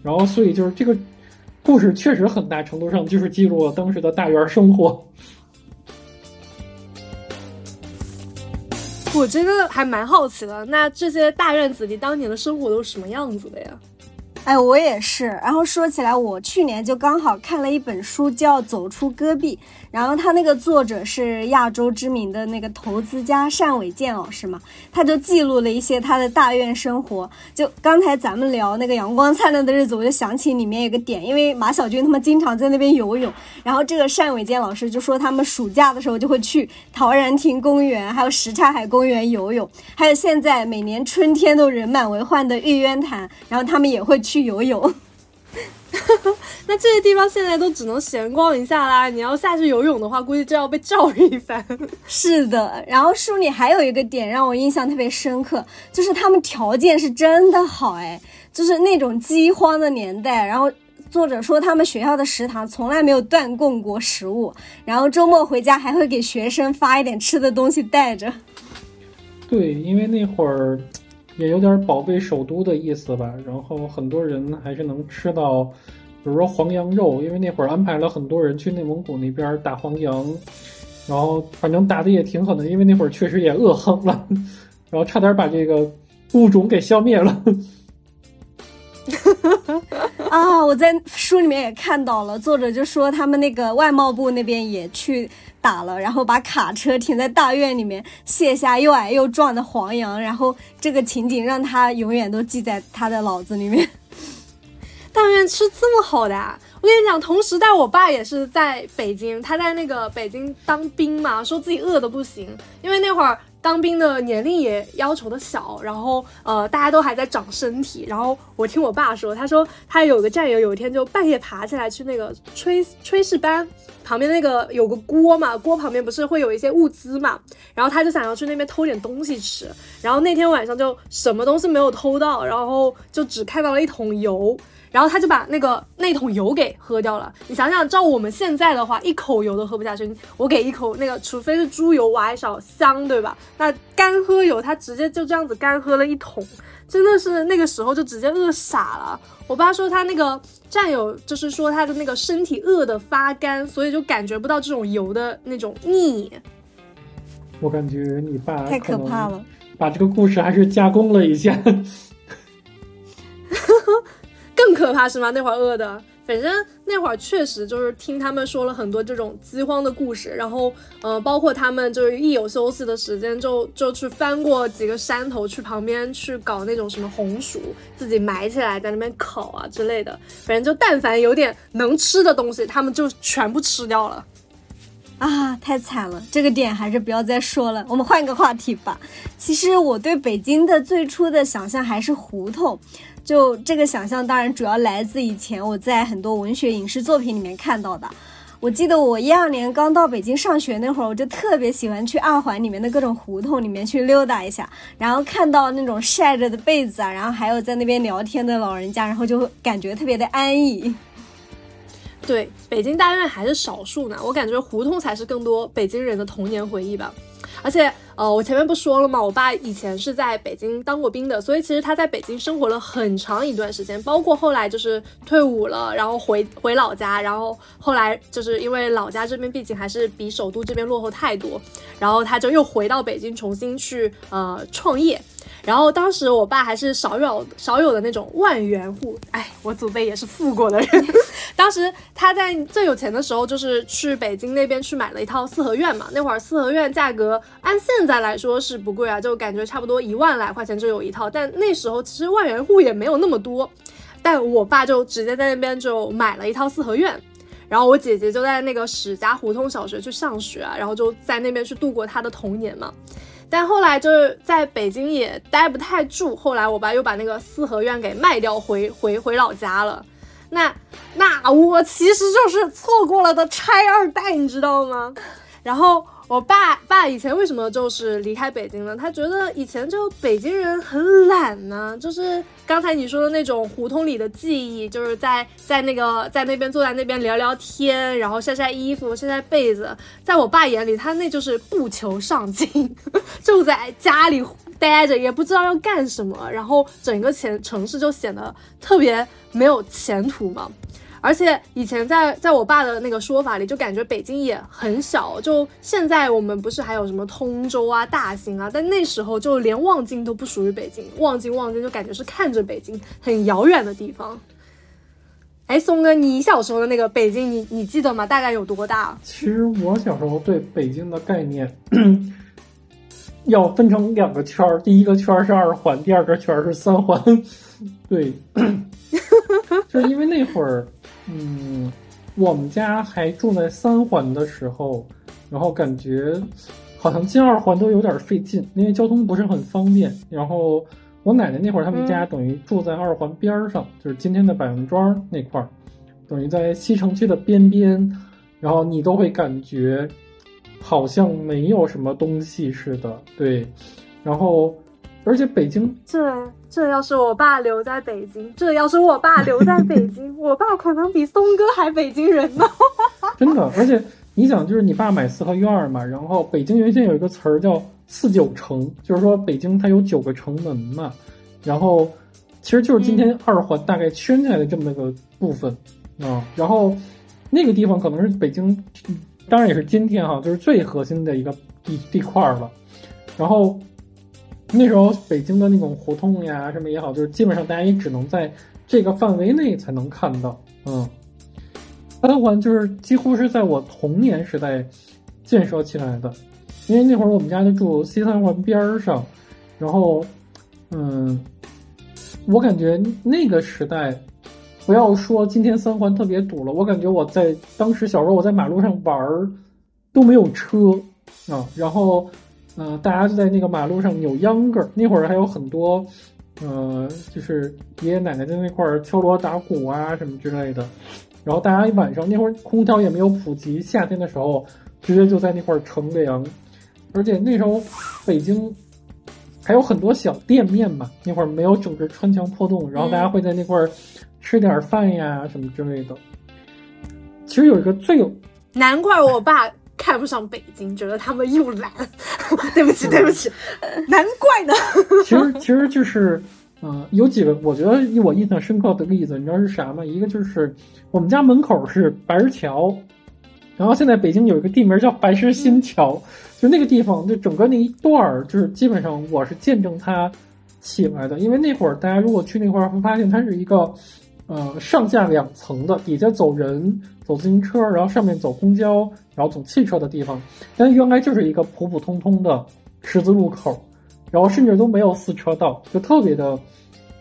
然后所以就是这个故事确实很大程度上就是记录了当时的大院生活。我真的还蛮好奇的，那这些大院子弟当年的生活都是什么样子的呀？哎，我也是。然后说起来，我去年就刚好看了一本书，叫《走出戈壁》。然后他那个作者是亚洲知名的那个投资家单伟健老师嘛，他就记录了一些他的大院生活。就刚才咱们聊那个阳光灿烂的日子，我就想起里面有个点，因为马小军他们经常在那边游泳，然后这个单伟健老师就说他们暑假的时候就会去陶然亭公园，还有什刹海公园游泳，还有现在每年春天都人满为患的玉渊潭，然后他们也会去游泳。[LAUGHS] 那这些地方现在都只能闲逛一下啦。你要下去游泳的话，估计就要被教育一番。[LAUGHS] 是的，然后书里还有一个点让我印象特别深刻，就是他们条件是真的好哎，就是那种饥荒的年代。然后作者说他们学校的食堂从来没有断供过食物，然后周末回家还会给学生发一点吃的东西带着。对，因为那会儿。也有点保卫首都的意思吧，然后很多人还是能吃到，比如说黄羊肉，因为那会儿安排了很多人去内蒙古那边打黄羊，然后反正打的也挺狠的，因为那会儿确实也饿狠了，[LAUGHS] 然后差点把这个物种给消灭了。[LAUGHS] 啊，我在书里面也看到了，作者就说他们那个外贸部那边也去。打了，然后把卡车停在大院里面，卸下又矮又壮的黄羊，然后这个情景让他永远都记在他的脑子里面。大院吃这么好的，啊我跟你讲，同时代我爸也是在北京，他在那个北京当兵嘛，说自己饿的不行，因为那会儿。当兵的年龄也要求的小，然后呃大家都还在长身体，然后我听我爸说，他说他有个战友有一天就半夜爬起来去那个炊炊事班旁边那个有个锅嘛，锅旁边不是会有一些物资嘛，然后他就想要去那边偷点东西吃，然后那天晚上就什么东西没有偷到，然后就只看到了一桶油。然后他就把那个那桶油给喝掉了。你想想，照我们现在的话，一口油都喝不下去。我给一口那个，除非是猪油我还少香，对吧？那干喝油，他直接就这样子干喝了一桶，真的是那个时候就直接饿傻了。我爸说他那个战友就是说他的那个身体饿得发干，所以就感觉不到这种油的那种腻。我感觉你爸太可怕了，把这个故事还是加工了一下。[LAUGHS] 更可怕是吗？那会儿饿的。反正那会儿确实就是听他们说了很多这种饥荒的故事，然后，呃，包括他们就是一有休息的时间就就去翻过几个山头，去旁边去搞那种什么红薯，自己埋起来在那边烤啊之类的。反正就但凡有点能吃的东西，他们就全部吃掉了。啊，太惨了！这个点还是不要再说了，我们换个话题吧。其实我对北京的最初的想象还是胡同。就这个想象，当然主要来自以前我在很多文学影视作品里面看到的。我记得我一二年刚到北京上学那会儿，我就特别喜欢去二环里面的各种胡同里面去溜达一下，然后看到那种晒着的被子啊，然后还有在那边聊天的老人家，然后就感觉特别的安逸。对，北京大院还是少数呢，我感觉胡同才是更多北京人的童年回忆吧。而且，呃，我前面不说了嘛？我爸以前是在北京当过兵的，所以其实他在北京生活了很长一段时间，包括后来就是退伍了，然后回回老家，然后后来就是因为老家这边毕竟还是比首都这边落后太多，然后他就又回到北京重新去呃创业。然后当时我爸还是少有少有的那种万元户，哎，我祖辈也是富过的人。[LAUGHS] 当时他在最有钱的时候，就是去北京那边去买了一套四合院嘛。那会儿四合院价格按现在来说是不贵啊，就感觉差不多一万来块钱就有一套。但那时候其实万元户也没有那么多，但我爸就直接在那边就买了一套四合院。然后我姐姐就在那个史家胡同小学去上学，然后就在那边去度过她的童年嘛。但后来就是在北京也待不太住，后来我爸又把那个四合院给卖掉，回回回老家了。那那我其实就是错过了的拆二代，你知道吗？然后。我爸爸以前为什么就是离开北京呢？他觉得以前就北京人很懒呢，就是刚才你说的那种胡同里的记忆，就是在在那个在那边坐在那边聊聊天，然后晒晒衣服、晒晒被子。在我爸眼里，他那就是不求上进，[LAUGHS] 就在家里待着，也不知道要干什么，然后整个前城市就显得特别没有前途嘛。而且以前在在我爸的那个说法里，就感觉北京也很小。就现在我们不是还有什么通州啊、大兴啊，但那时候就连望京都不属于北京，望京望京就感觉是看着北京很遥远的地方。哎，松哥，你小时候的那个北京，你你记得吗？大概有多大？其实我小时候对北京的概念 [CLEARS THROAT] 要分成两个圈儿，第一个圈儿是二环，第二个圈儿是三环。[LAUGHS] 对，[CLEARS THROAT] 就是因为那会儿。嗯，我们家还住在三环的时候，然后感觉好像进二环都有点费劲，因为交通不是很方便。然后我奶奶那会儿他们家等于住在二环边上，就是今天的百万庄那块儿，等于在西城区的边边，然后你都会感觉好像没有什么东西似的。对，然后而且北京这。这要是我爸留在北京，这要是我爸留在北京，[LAUGHS] 我爸可能比松哥还北京人呢。[LAUGHS] 真的，而且你想，就是你爸买四合院嘛，然后北京原先有一个词儿叫四九城，就是说北京它有九个城门嘛，然后其实就是今天二环大概圈起来的这么个部分啊，然后那个地方可能是北京，当然也是今天哈，就是最核心的一个地地块了，然后。那时候北京的那种胡同呀，什么也好，就是基本上大家也只能在这个范围内才能看到。嗯，三环就是几乎是在我童年时代建设起来的，因为那会儿我们家就住西三环边上，然后，嗯，我感觉那个时代，不要说今天三环特别堵了，我感觉我在当时小时候我在马路上玩儿都没有车啊，然后。嗯，大家就在那个马路上扭秧歌儿，那会儿还有很多，呃，就是爷爷奶奶在那块儿敲锣打鼓啊什么之类的。然后大家一晚上那会儿空调也没有普及，夏天的时候直接就在那块儿乘凉。而且那时候北京还有很多小店面嘛，那会儿没有整个穿墙破洞，然后大家会在那块儿吃点饭呀什么之类的。其实有一个最有，难怪我爸。看不上北京，觉得他们又懒。[LAUGHS] 对不起，对不起，[LAUGHS] 难怪呢。其实，其实就是，呃，有几个我觉得我印象深刻的例子，你知道是啥吗？一个就是我们家门口是白石桥，然后现在北京有一个地名叫白石新桥，就那个地方，就整个那一段儿，就是基本上我是见证它起来的。因为那会儿大家如果去那块儿，会发现它是一个呃上下两层的，底下走人、走自行车，然后上面走公交，然后走汽车的地方。但原来就是一个普普通通的十字路口，然后甚至都没有四车道，就特别的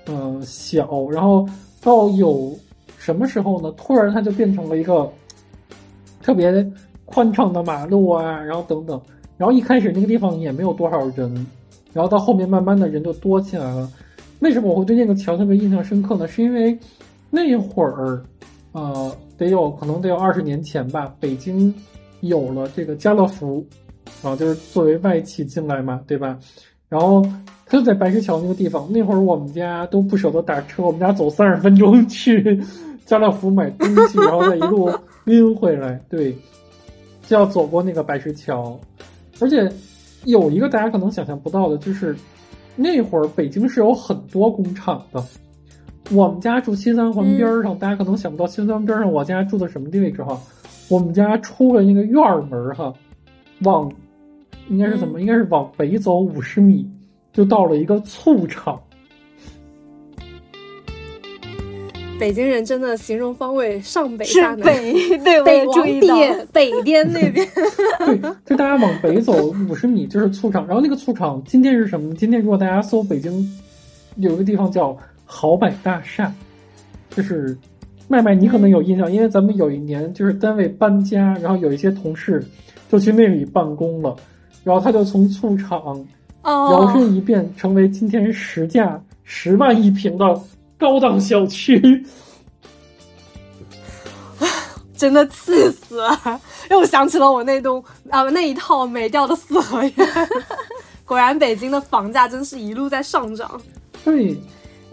呃小。然后到有什么时候呢？突然它就变成了一个。特别宽敞的马路啊，然后等等，然后一开始那个地方也没有多少人，然后到后面慢慢的人就多起来了。为什么我会对那个桥特别印象深刻呢？是因为那会儿，呃，得有可能得有二十年前吧，北京有了这个家乐福，啊，就是作为外企进来嘛，对吧？然后他就在白石桥那个地方，那会儿我们家都不舍得打车，我们家走三十分钟去家乐福买东西，然后再一路。晕回来，对，就要走过那个白石桥，而且有一个大家可能想象不到的，就是那会儿北京是有很多工厂的。我们家住西三环边上，大家可能想不到西三环边上我家住的什么地位置哈。我们家出了那个院门哈，往应该是怎么？应该是往北走五十米，就到了一个醋厂。北京人真的形容方位上北下南，[LAUGHS] 对北往点北边那边。[LAUGHS] 对，就大家往北走五十米就是醋厂，然后那个醋厂今天是什么？今天如果大家搜北京，有一个地方叫豪柏大厦，就是麦麦，你可能有印象，因为咱们有一年就是单位搬家，然后有一些同事就去那里办公了，然后他就从醋厂摇身一变成为今天实价十万一平的。高档小区，真的气死了！又想起了我那栋啊那一套美调的四合院。[LAUGHS] 果然，北京的房价真是一路在上涨。对，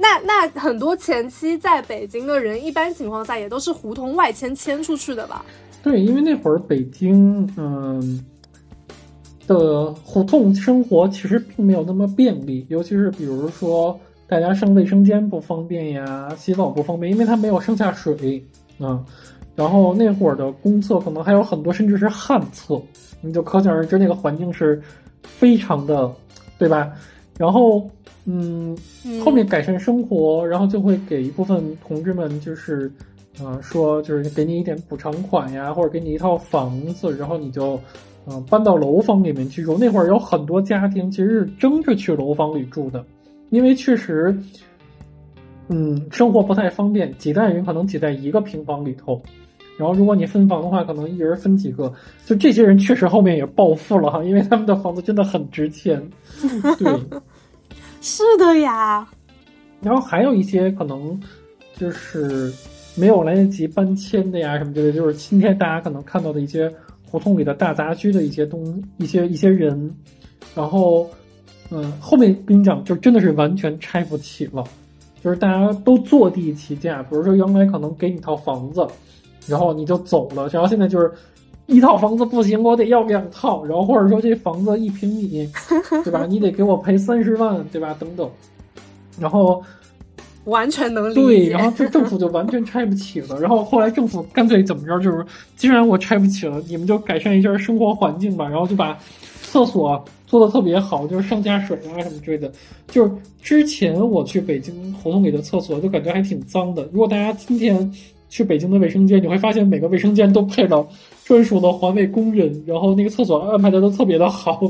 那那很多前期在北京的人，一般情况下也都是胡同外迁迁出去的吧？对，因为那会儿北京嗯的胡同生活其实并没有那么便利，尤其是比如说。大家上卫生间不方便呀，洗澡不方便，因为它没有上下水啊。然后那会儿的公厕可能还有很多，甚至是旱厕，你就可想而知那个环境是非常的，对吧？然后，嗯，后面改善生活，然后就会给一部分同志们，就是，啊，说就是给你一点补偿款呀，或者给你一套房子，然后你就，嗯，搬到楼房里面去住。那会儿有很多家庭其实是争着去楼房里住的。因为确实，嗯，生活不太方便，几代人可能挤在一个平房里头，然后如果你分房的话，可能一人分几个，就这些人确实后面也暴富了哈，因为他们的房子真的很值钱。对，是的呀。然后还有一些可能就是没有来得及搬迁的呀，什么之类，就是今天大家可能看到的一些胡同里的大杂居的一些东一些一些人，然后。嗯，后面跟你讲，就真的是完全拆不起了，就是大家都坐地起价。比如说原来可能给你套房子，然后你就走了，然后现在就是一套房子不行，我得要两套，然后或者说这房子一平米，[LAUGHS] 对吧？你得给我赔三十万，对吧？等等，然后完全能理解。对，然后这政府就完全拆不起了。然后后来政府干脆怎么着，就是既然我拆不起了，你们就改善一下生活环境吧，然后就把厕所。做的特别好，就是上下水啊什么之类的。就是之前我去北京胡同里的厕所，就感觉还挺脏的。如果大家今天去北京的卫生间，你会发现每个卫生间都配了专属的环卫工人，然后那个厕所安排的都特别的好。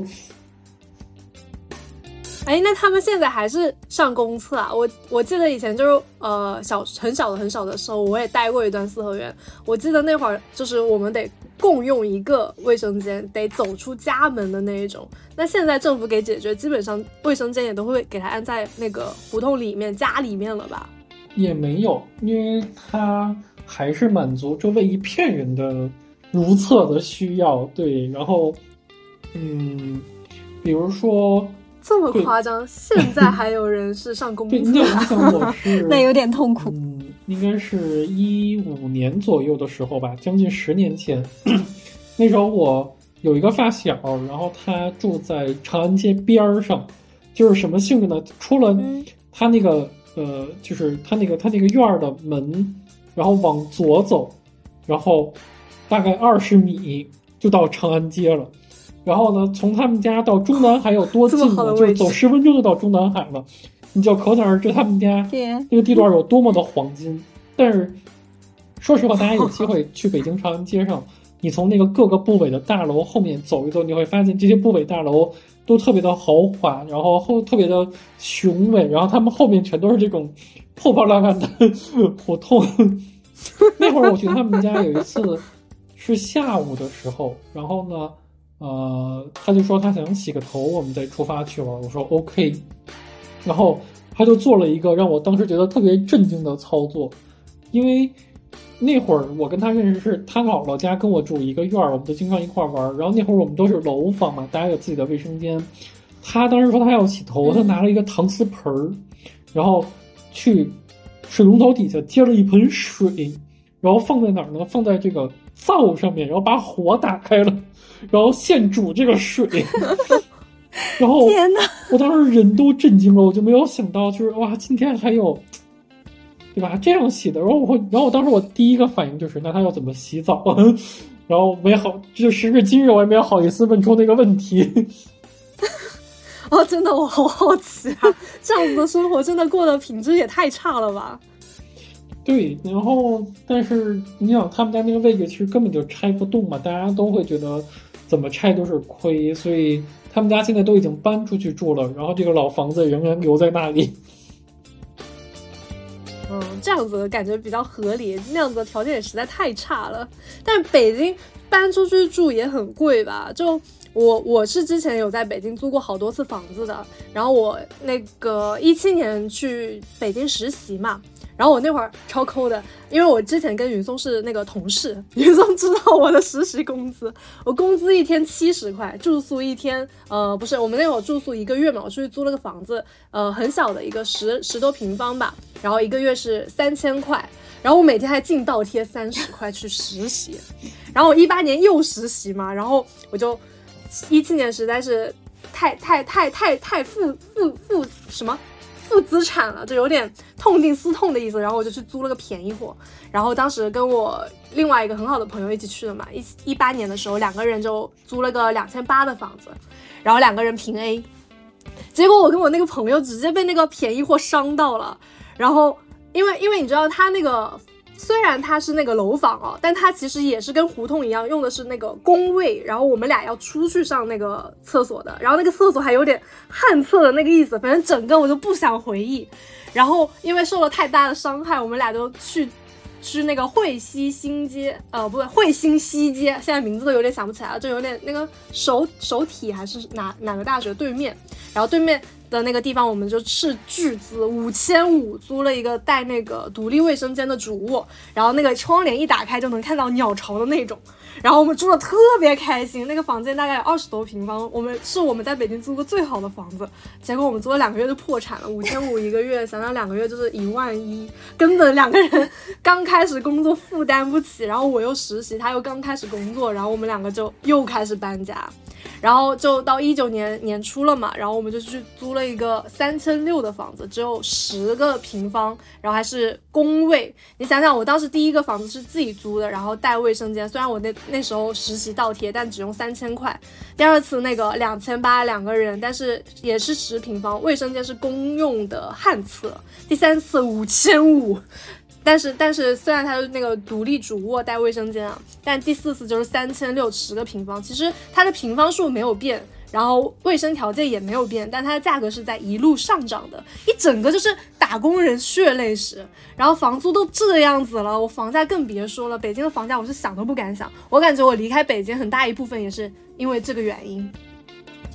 哎，那他们现在还是上公厕啊？我我记得以前就是呃小很小的很小的时候，我也待过一段四合院。我记得那会儿就是我们得。共用一个卫生间，得走出家门的那一种。那现在政府给解决，基本上卫生间也都会给它安在那个胡同里面、家里面了吧？也没有，因为它还是满足周围一片人的如厕的需要。对，然后，嗯，比如说这么夸张，[LAUGHS] 现在还有人是上公厕？你想我是 [LAUGHS] 那有点痛苦。嗯应该是一五年左右的时候吧，将近十年前。[CLEARS THROAT] 那时候我有一个发小，然后他住在长安街边儿上，就是什么性质呢？出了他那个呃，就是他那个他那个院儿的门，然后往左走，然后大概二十米就到长安街了。然后呢，从他们家到中南海有多近呢？就是走十分钟就到中南海了。你就可想而知他们家那个地段有多么的黄金。但是说实话，大家有机会去北京长安街上，你从那个各个部委的大楼后面走一走，你会发现这些部委大楼都特别的豪华，然后后特别的雄伟，然后他们后面全都是这种破破烂烂的胡同。那会儿我去他们家有一次是下午的时候，然后呢。呃，他就说他想洗个头，我们再出发去玩。我说 OK，然后他就做了一个让我当时觉得特别震惊的操作，因为那会儿我跟他认识是他姥姥家跟我住一个院儿，我们就经常一块儿玩。然后那会儿我们都是楼房嘛，大家有自己的卫生间。他当时说他要洗头，他拿了一个搪瓷盆儿，然后去水龙头底下接了一盆水，然后放在哪儿呢？放在这个灶上面，然后把火打开了。然后现煮这个水，[LAUGHS] 然后天呐，我当时人都震惊了，我就没有想到，就是哇，今天还有，对吧？这样洗的，然后我会，然后我当时我第一个反应就是，那他要怎么洗澡？[LAUGHS] 然后没好，就时至今日，我也没有好意思问出那个问题。[LAUGHS] 哦，真的，我好好奇啊！这样子的生活，真的过得品质也太差了吧？对，然后但是你想，他们家那个位置其实根本就拆不动嘛，大家都会觉得怎么拆都是亏，所以他们家现在都已经搬出去住了，然后这个老房子仍然留在那里。[LAUGHS] 嗯，这样子感觉比较合理，那样子的条件也实在太差了。但北京搬出去住也很贵吧？就我我是之前有在北京租过好多次房子的，然后我那个一七年去北京实习嘛。然后我那会儿超抠的，因为我之前跟云松是那个同事，云松知道我的实习工资，我工资一天七十块，住宿一天，呃，不是，我们那会儿住宿一个月嘛，我出去租了个房子，呃，很小的一个十十多平方吧，然后一个月是三千块，然后我每天还净倒贴三十块去实习，然后我一八年又实习嘛，然后我就一七年实在是太太太太太负负负什么。负资产了，就有点痛定思痛的意思，然后我就去租了个便宜货，然后当时跟我另外一个很好的朋友一起去的嘛，一一八年的时候，两个人就租了个两千八的房子，然后两个人平 A，结果我跟我那个朋友直接被那个便宜货伤到了，然后因为因为你知道他那个。虽然它是那个楼房哦，但它其实也是跟胡同一样，用的是那个公卫。然后我们俩要出去上那个厕所的，然后那个厕所还有点旱厕的那个意思。反正整个我就不想回忆。然后因为受了太大的伤害，我们俩就去是那个惠西新街，呃，不对，惠新西街，现在名字都有点想不起来了，就有点那个首首体还是哪哪个大学对面，然后对面。的那个地方，我们就斥巨资五千五租了一个带那个独立卫生间的主卧，然后那个窗帘一打开就能看到鸟巢的那种，然后我们住的特别开心。那个房间大概有二十多平方，我们是我们在北京租过最好的房子。结果我们租了两个月就破产了，五千五一个月，想想两个月就是一万一，根本两个人刚开始工作负担不起，然后我又实习，他又刚开始工作，然后我们两个就又开始搬家。然后就到一九年年初了嘛，然后我们就去租了一个三千六的房子，只有十个平方，然后还是公卫。你想想，我当时第一个房子是自己租的，然后带卫生间，虽然我那那时候实习倒贴，但只用三千块。第二次那个两千八两个人，但是也是十平方，卫生间是公用的旱厕。第三次五千五。但是但是，虽然它是那个独立主卧带卫生间啊，但第四次就是三千六十个平方，其实它的平方数没有变，然后卫生条件也没有变，但它的价格是在一路上涨的，一整个就是打工人血泪史。然后房租都这样子了，我房价更别说了，北京的房价我是想都不敢想，我感觉我离开北京很大一部分也是因为这个原因。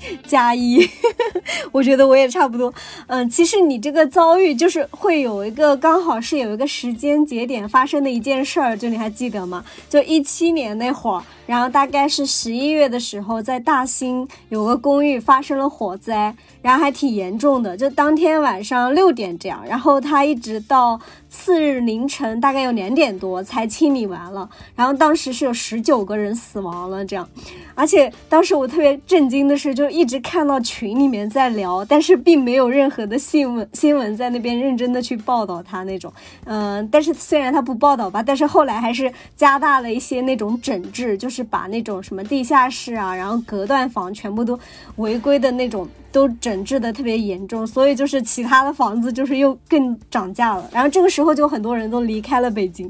[LAUGHS] 加一，[LAUGHS] 我觉得我也差不多。嗯，其实你这个遭遇就是会有一个刚好是有一个时间节点发生的一件事儿，就你还记得吗？就一七年那会儿，然后大概是十一月的时候，在大兴有个公寓发生了火灾，然后还挺严重的，就当天晚上六点这样，然后他一直到。次日凌晨大概有两点多才清理完了，然后当时是有十九个人死亡了，这样，而且当时我特别震惊的是，就一直看到群里面在聊，但是并没有任何的新闻新闻在那边认真的去报道他那种。嗯，但是虽然他不报道吧，但是后来还是加大了一些那种整治，就是把那种什么地下室啊，然后隔断房全部都违规的那种都整治的特别严重，所以就是其他的房子就是又更涨价了。然后这个时候就很多人都离开了北京。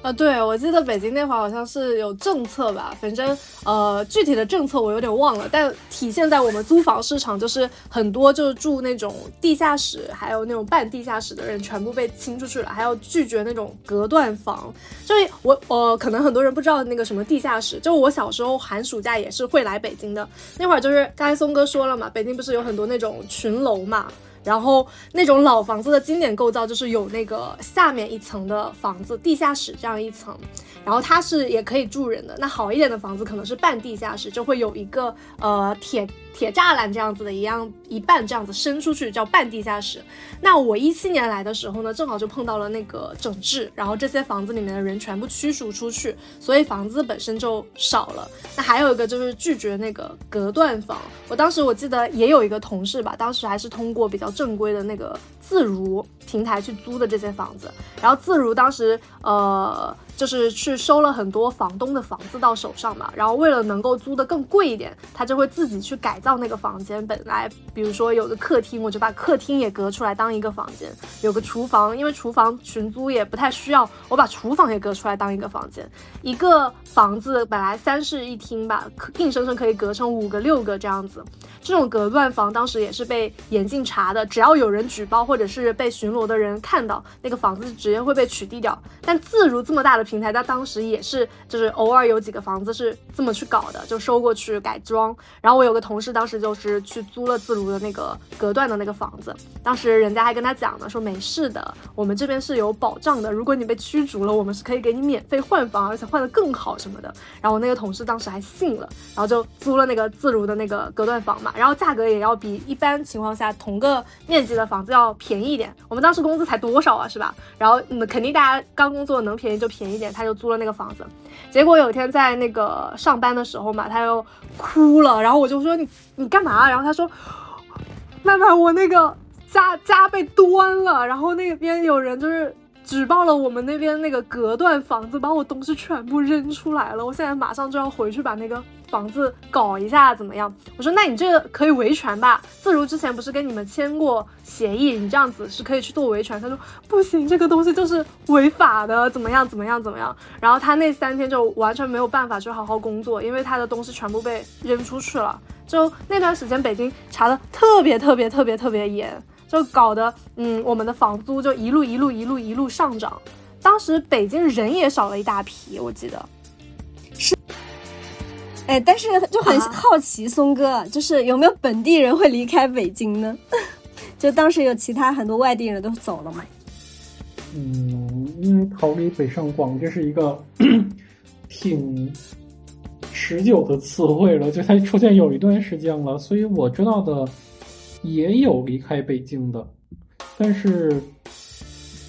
啊，对，我记得北京那会儿好像是有政策吧，反正呃具体的政策我有点忘了，但体现在我们租房市场就是很多就是住那种地下室，还有那种半地下室的人全部被清出去了，还要拒绝那种隔断房。所以我呃可能很多人不知道那个什么地下室，就我小时候寒暑假也是会来北京的，那会儿就是刚才松哥说了嘛，北京不是有很多那种群楼嘛。然后那种老房子的经典构造就是有那个下面一层的房子，地下室这样一层，然后它是也可以住人的。那好一点的房子可能是半地下室，就会有一个呃铁。铁栅栏这样子的一样一半这样子伸出去叫半地下室。那我一七年来的时候呢，正好就碰到了那个整治，然后这些房子里面的人全部驱逐出去，所以房子本身就少了。那还有一个就是拒绝那个隔断房。我当时我记得也有一个同事吧，当时还是通过比较正规的那个自如平台去租的这些房子，然后自如当时呃。就是去收了很多房东的房子到手上嘛，然后为了能够租的更贵一点，他就会自己去改造到那个房间。本来比如说有个客厅，我就把客厅也隔出来当一个房间；有个厨房，因为厨房群租也不太需要，我把厨房也隔出来当一个房间。一个房子本来三室一厅吧，硬生生可以隔成五个六个这样子。这种隔断房当时也是被严禁查的，只要有人举报或者是被巡逻的人看到，那个房子直接会被取缔掉。但自如这么大的。平台，它当时也是，就是偶尔有几个房子是这么去搞的，就收过去改装。然后我有个同事，当时就是去租了自如的那个隔断的那个房子，当时人家还跟他讲呢，说没事的，我们这边是有保障的，如果你被驱逐了，我们是可以给你免费换房，而且换的更好什么的。然后我那个同事当时还信了，然后就租了那个自如的那个隔断房嘛，然后价格也要比一般情况下同个面积的房子要便宜一点。我们当时工资才多少啊，是吧？然后嗯，肯定大家刚工作能便宜就便宜。点，他就租了那个房子，结果有一天在那个上班的时候嘛，他又哭了，然后我就说你你干嘛？然后他说，曼曼我那个家家被端了，然后那边有人就是举报了我们那边那个隔断房子，把我东西全部扔出来了，我现在马上就要回去把那个。房子搞一下怎么样？我说那你这个可以维权吧？自如之前不是跟你们签过协议，你这样子是可以去做维权。他说不行，这个东西就是违法的，怎么样怎么样怎么样？然后他那三天就完全没有办法去好好工作，因为他的东西全部被扔出去了。就那段时间北京查的特别特别特别特别严，就搞得嗯我们的房租就一路一路一路一路上涨。当时北京人也少了一大批，我记得是。哎，但是就很好奇，松哥，就是有没有本地人会离开北京呢？[LAUGHS] 就当时有其他很多外地人都走了嘛？嗯，因为逃离北上广这是一个 [CLEARS THROAT] 挺持久的词汇了，就它出现有一段时间了，所以我知道的也有离开北京的，但是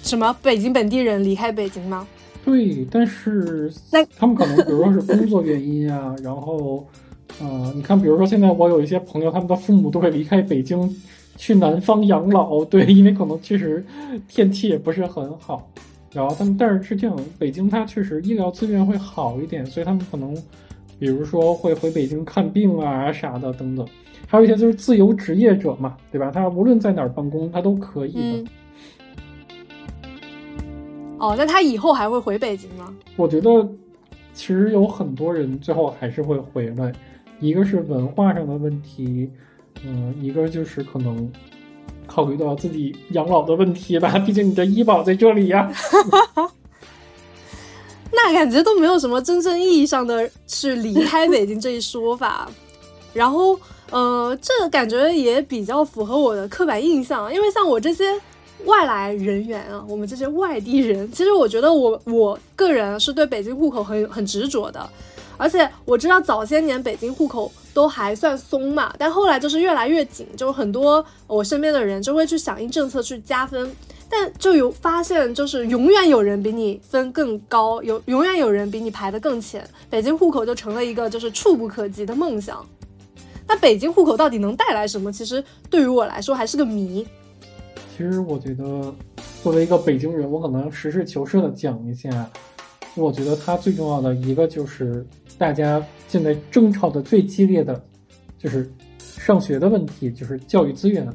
什么北京本地人离开北京吗？对，但是他们可能，比如说是工作原因啊，然后，呃，你看，比如说现在我有一些朋友，他们的父母都会离开北京去南方养老，对，因为可能确实天气也不是很好，然后他们，但是是这样，北京它确实医疗资源会好一点，所以他们可能，比如说会回北京看病啊啥的等等，还有一些就是自由职业者嘛，对吧？他无论在哪儿办公，他都可以的。哦，那他以后还会回北京吗？我觉得，其实有很多人最后还是会回来，一个是文化上的问题，嗯，一个就是可能考虑到自己养老的问题吧，[LAUGHS] 毕竟你的医保在这里呀。[LAUGHS] 那感觉都没有什么真正意义上的去离开北京这一说法，[LAUGHS] 然后，呃，这感觉也比较符合我的刻板印象，因为像我这些。外来人员啊，我们这些外地人，其实我觉得我我个人是对北京户口很很执着的，而且我知道早些年北京户口都还算松嘛，但后来就是越来越紧，就很多我身边的人就会去响应政策去加分，但就有发现就是永远有人比你分更高，有永远有人比你排得更前，北京户口就成了一个就是触不可及的梦想。那北京户口到底能带来什么？其实对于我来说还是个谜。其实我觉得，作为一个北京人，我可能实事求是的讲一下，我觉得它最重要的一个就是大家现在争吵的最激烈的，就是上学的问题，就是教育资源，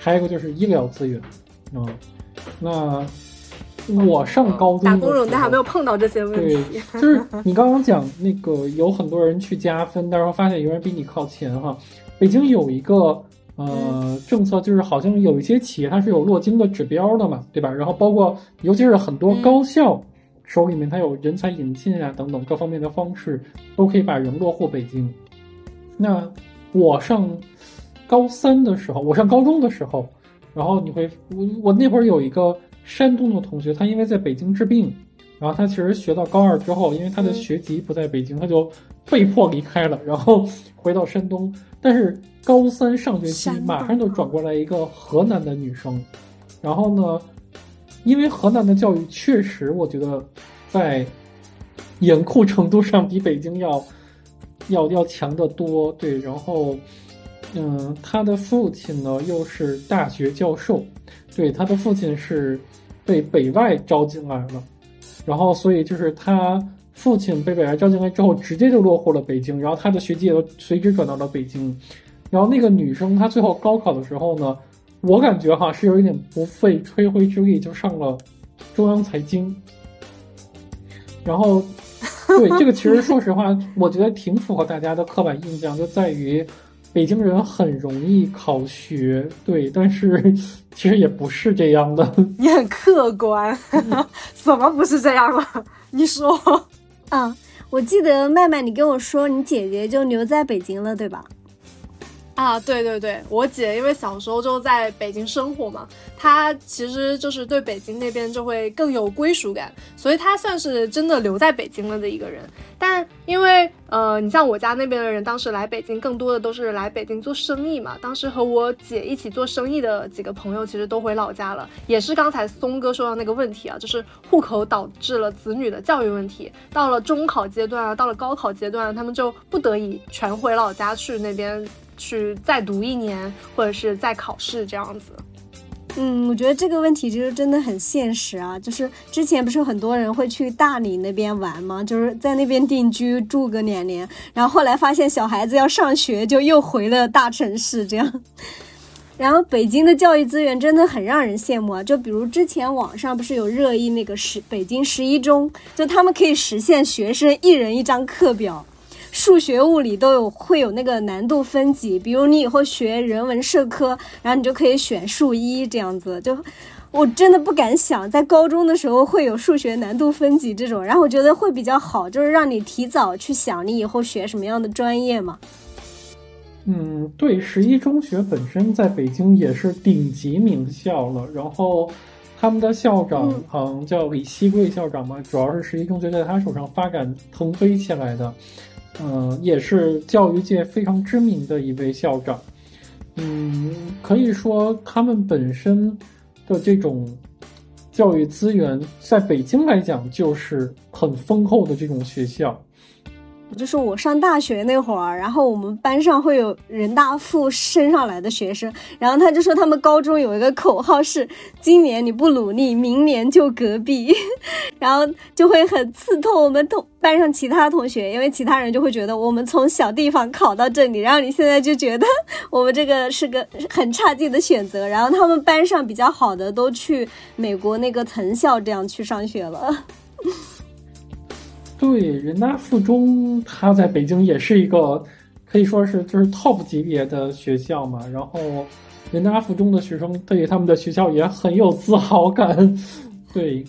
还有一个就是医疗资源。嗯，那我上高中打工人，但还没有碰到这些问题。对，就是你刚刚讲那个有很多人去加分，但是发现有人比你靠前哈。北京有一个呃政策，就是好像有一些企业它是有落京的指标的嘛，对吧？然后包括尤其是很多高校手里面它有人才引进啊等等各方面的方式，都可以把人落户北京。那我上高三的时候，我上高中的时候，然后你会我我那会儿有一个。山东的同学，他因为在北京治病，然后他其实学到高二之后，因为他的学籍不在北京，他就被迫离开了，然后回到山东。但是高三上学期马上就转过来一个河南的女生，然后呢，因为河南的教育确实，我觉得在严酷程度上比北京要 [LAUGHS] 要要强得多。对，然后。嗯，他的父亲呢又是大学教授，对，他的父亲是被北外招进来了，然后所以就是他父亲被北外招进来之后，直接就落户了北京，然后他的学籍也都随之转到了北京，然后那个女生她最后高考的时候呢，我感觉哈是有一点不费吹灰之力就上了中央财经，然后对 [LAUGHS] 这个其实说实话，我觉得挺符合大家的刻板印象，就在于。北京人很容易考学，对，但是 [LAUGHS] 其实也不是这样的。你很客观，[LAUGHS] 怎么不是这样了？你说。啊，我记得麦麦，你跟我说你姐姐就留在北京了，对吧？啊，对对对，我姐因为小时候就在北京生活嘛，她其实就是对北京那边就会更有归属感，所以她算是真的留在北京了的一个人。但因为呃，你像我家那边的人，当时来北京更多的都是来北京做生意嘛。当时和我姐一起做生意的几个朋友，其实都回老家了，也是刚才松哥说到那个问题啊，就是户口导致了子女的教育问题。到了中考阶段啊，到了高考阶段，他们就不得已全回老家去那边。去再读一年，或者是再考试这样子。嗯，我觉得这个问题其实真的很现实啊。就是之前不是很多人会去大理那边玩吗？就是在那边定居住个两年，然后后来发现小孩子要上学，就又回了大城市这样。[LAUGHS] 然后北京的教育资源真的很让人羡慕啊。就比如之前网上不是有热议那个十北京十一中，就他们可以实现学生一人一张课表。数学、物理都有会有那个难度分级，比如你以后学人文社科，然后你就可以选数一这样子。就我真的不敢想，在高中的时候会有数学难度分级这种，然后我觉得会比较好，就是让你提早去想你以后学什么样的专业嘛。嗯，对，十一中学本身在北京也是顶级名校了，然后他们的校长好像叫李希贵校长嘛，主要是十一中学在他手上发展腾飞起来的。嗯，也是教育界非常知名的一位校长。嗯，可以说他们本身的这种教育资源，在北京来讲就是很丰厚的这种学校。就是我上大学那会儿，然后我们班上会有人大附升上来的学生，然后他就说他们高中有一个口号是“今年你不努力，明年就隔壁”，[LAUGHS] 然后就会很刺痛我们同班上其他同学，因为其他人就会觉得我们从小地方考到这里，然后你现在就觉得我们这个是个很差劲的选择，然后他们班上比较好的都去美国那个藤校这样去上学了。对，人大附中，它在北京也是一个可以说是就是 top 级别的学校嘛。然后，人大附中的学生对他们的学校也很有自豪感。对，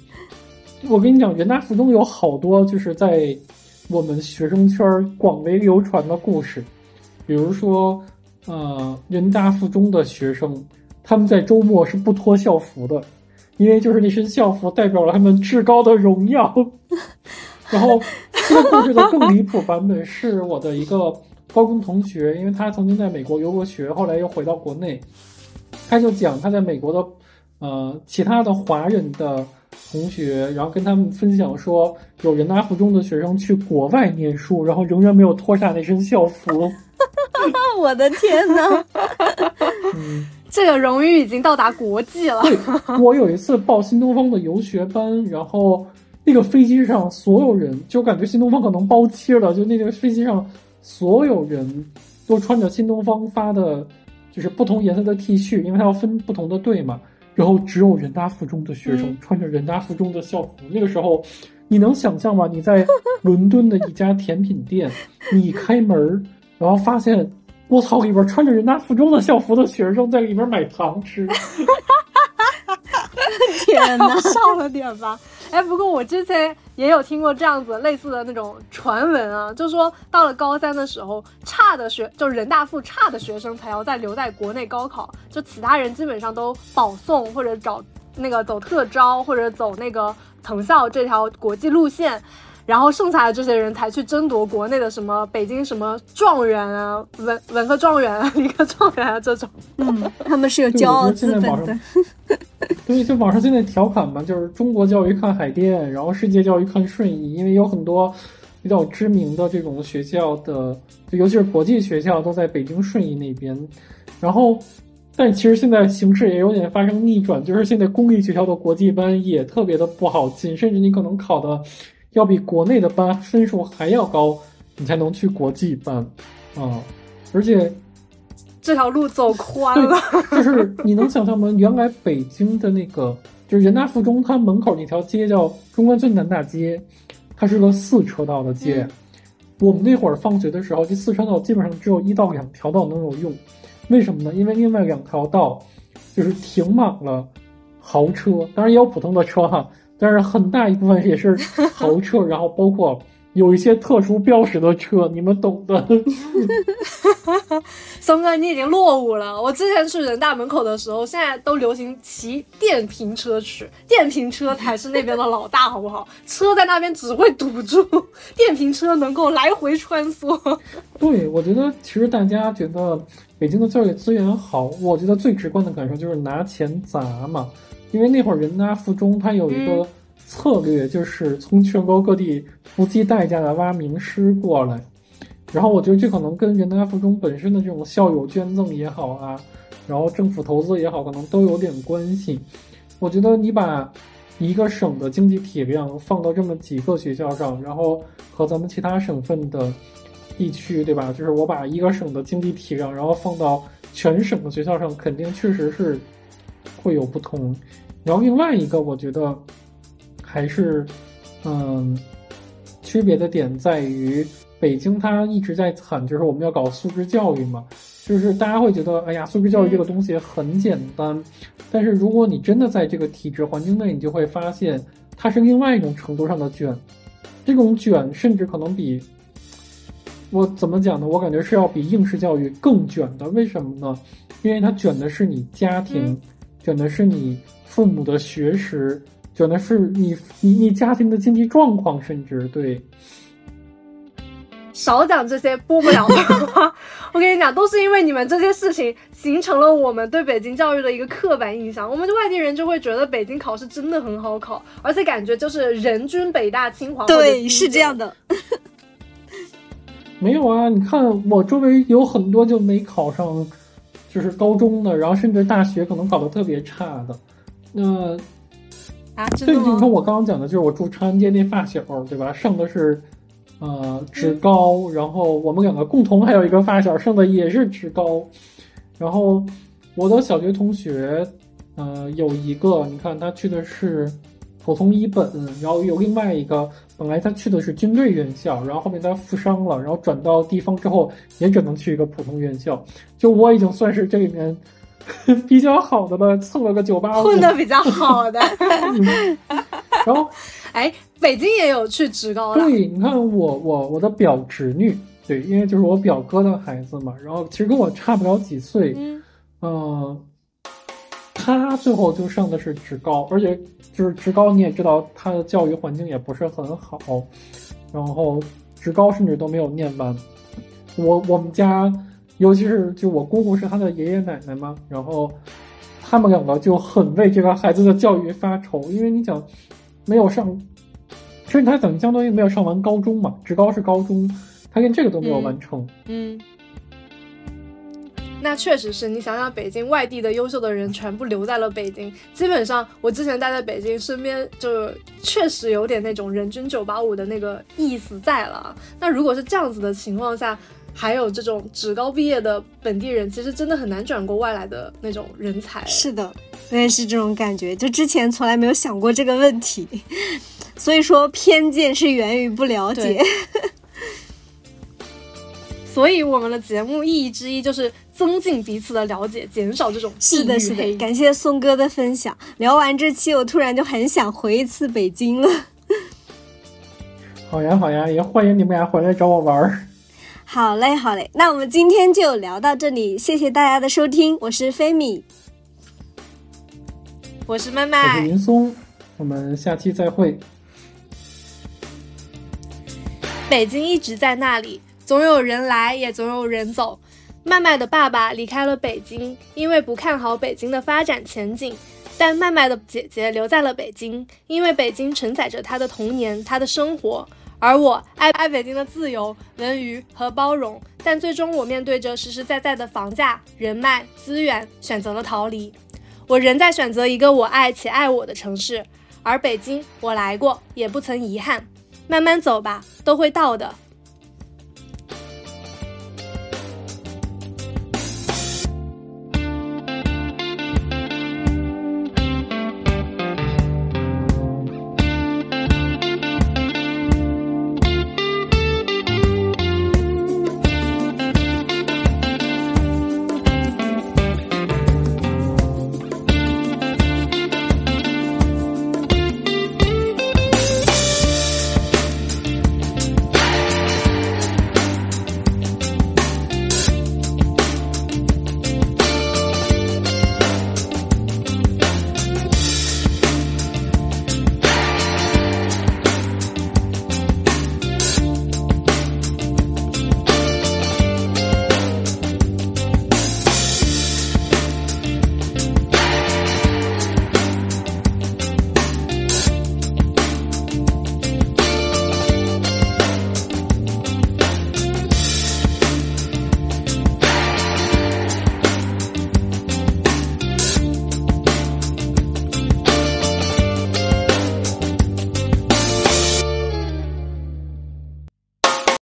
我跟你讲，人大附中有好多就是在我们学生圈广为流传的故事，比如说，呃，人大附中的学生他们在周末是不脱校服的，因为就是那身校服代表了他们至高的荣耀。然后这个故事的更离谱版本是我的一个高中同学，因为他曾经在美国留过学，后来又回到国内，他就讲他在美国的呃其他的华人的同学，然后跟他们分享说，有人大附中的学生去国外念书，然后仍然没有脱下那身校服。[LAUGHS] 我的天呐！嗯，这个荣誉已经到达国际了。对，我有一次报新东方的游学班，然后那个飞机上所有人，就感觉新东方可能包机了，就那个飞机上所有人都穿着新东方发的，就是不同颜色的 T 恤，因为它要分不同的队嘛。然后只有人大附中的学生嗯穿着人大附中的校服，那个时候。你能想象吗？你在伦敦的一家甜品店，你开门儿，然后发现我操，里边穿着人大附中的校服的学生在里边买糖吃。[LAUGHS] 天呐！[LAUGHS] 少了点吧。哎，不过我之前也有听过这样子类似的那种传闻啊，就说到了高三的时候，差的学就人大附差的学生才要再留在国内高考，就其他人基本上都保送或者找那个走特招或者走那个藤校这条国际路线。然后剩下的这些人才去争夺国内的什么北京什么状元啊、文文科状元啊、理科状元啊这种。嗯，他们是有骄傲资本的。[LAUGHS] 对，就网上现在调侃嘛，就是中国教育看海淀，然后世界教育看顺义，因为有很多比较知名的这种学校的，就尤其是国际学校都在北京顺义那边。然后，但其实现在形势也有点发生逆转，就是现在公立学校的国际班也特别的不好进，甚至你可能考的要比国内的班分数还要高，你才能去国际班啊、而且这条路走宽了，就是你能想象吗？原来北京的那个就是人大附中，它门口那条街叫中关村南大街，它是个四车道的街。嗯我们那会儿放学的时候，这四车道基本上只有一到两条道能有用，为什么呢？因为另外两条道就是停满了豪车，当然也有普通的车哈，但是很大一部分也是豪车，然后包括有一些特殊标识的车，你们懂的。[LAUGHS] 松哥，你已经落伍了。我之前去人大门口的时候，现在都流行骑电瓶车去，电瓶车才是那边的老大，好不好？车在那边只会堵住，[LAUGHS] 电瓶车能够来回穿梭。对，我觉得其实大家觉得北京的教育资源好，我觉得最直观的感受就是拿钱砸嘛。因为那会儿人大附中它有一个嗯策略，就是从全国各地不计代价的挖名师过来。然后我觉得这可能跟人大附中本身的这种校友捐赠也好啊，然后政府投资也好，可能都有点关系。我觉得你把一个省的经济体量放到这么几个学校上，然后和咱们其他省份的地区，对吧？就是我把一个省的经济体量，然后放到全省的学校上，肯定确实是会有不同。然后另外一个，我觉得还是，嗯，区别的点在于，北京它一直在喊，就是我们要搞素质教育嘛，就是大家会觉得，哎呀，素质教育这个东西很简单，但是如果你真的在这个体制环境内，你就会发现它是另外一种程度上的卷，这种卷甚至可能比。我怎么讲呢？我感觉是要比应试教育更卷的。为什么呢？因为它卷的是你家庭，嗯卷的是你父母的学识，卷的是你你你家庭的经济状况，甚至对。少讲这些播不了的话，[LAUGHS] 我跟你讲，都是因为你们这些事情形成了我们对北京教育的一个刻板印象。我们外地人就会觉得北京考试真的很好考，而且感觉就是人均北大清华。对，是这样。的。没有啊，你看我周围有很多就没考上，就是高中的，然后甚至大学可能考得特别差的。那啊，真对，的吗？就你看我刚刚讲的，就是我住长安街那发小，对吧？上的是呃职高，然后我们两个共同还有一个发小上的也是职高，然后我的小学同学，呃，有一个，你看他去的是普通一本，然后有另外一个，本来他去的是军队院校，然后后面他负伤了，然后转到地方之后也只能去一个普通院校。就我已经算是这里面 [LAUGHS] 比较好的吧，蹭了个九八五。混的比较好的。[LAUGHS] 然后 [LAUGHS] 哎，北京也有去职高的。对，你看我我我的表侄女，对，因为就是我表哥的孩子嘛，然后其实跟我差不了几岁，嗯，嗯，他最后就上的是职高，而且就是职高你也知道，他的教育环境也不是很好，然后职高甚至都没有念完。我我们家，尤其是就我姑姑是他的爷爷奶奶嘛，然后他们两个就很为这个孩子的教育发愁，因为你想没有上，其实他等于相当于没有上完高中嘛，职高是高中，他连这个都没有完成。嗯，那确实是你想想，北京外地的优秀的人全部留在了北京。基本上，我之前待在北京，身边就确实有点那种人均九八五的那个意思在了。那如果是这样子的情况下，还有这种职高毕业的本地人，其实真的很难转过外来的那种人才。是的，我也是这种感觉，就之前从来没有想过这个问题。所以说，偏见是源于不了解。所以我们的节目意义之一就是增进彼此的了解，减少这种是的，是的。感谢宋哥的分享。聊完这期，我突然就很想回一次北京了。[LAUGHS] [LAUGHS] 好呀，好呀，也欢迎你们俩回来找我玩儿。好嘞，好嘞。那我们今天就聊到这里，谢谢大家的收听。我是菲米，我是麦麦，我是云松。我们下期再会。北京一直在那里。总有人来，也总有人走。麦麦的爸爸离开了北京，因为不看好北京的发展前景。但麦麦的姐姐留在了北京，因为北京承载着她的童年，她的生活。而我爱爱北京的自由、文娱和包容。但最终，我面对着实实在在的房价、人脉、资源，选择了逃离。我仍在选择一个我爱且爱我的城市。而北京，我来过，也不曾遗憾。慢慢走吧，都会到的。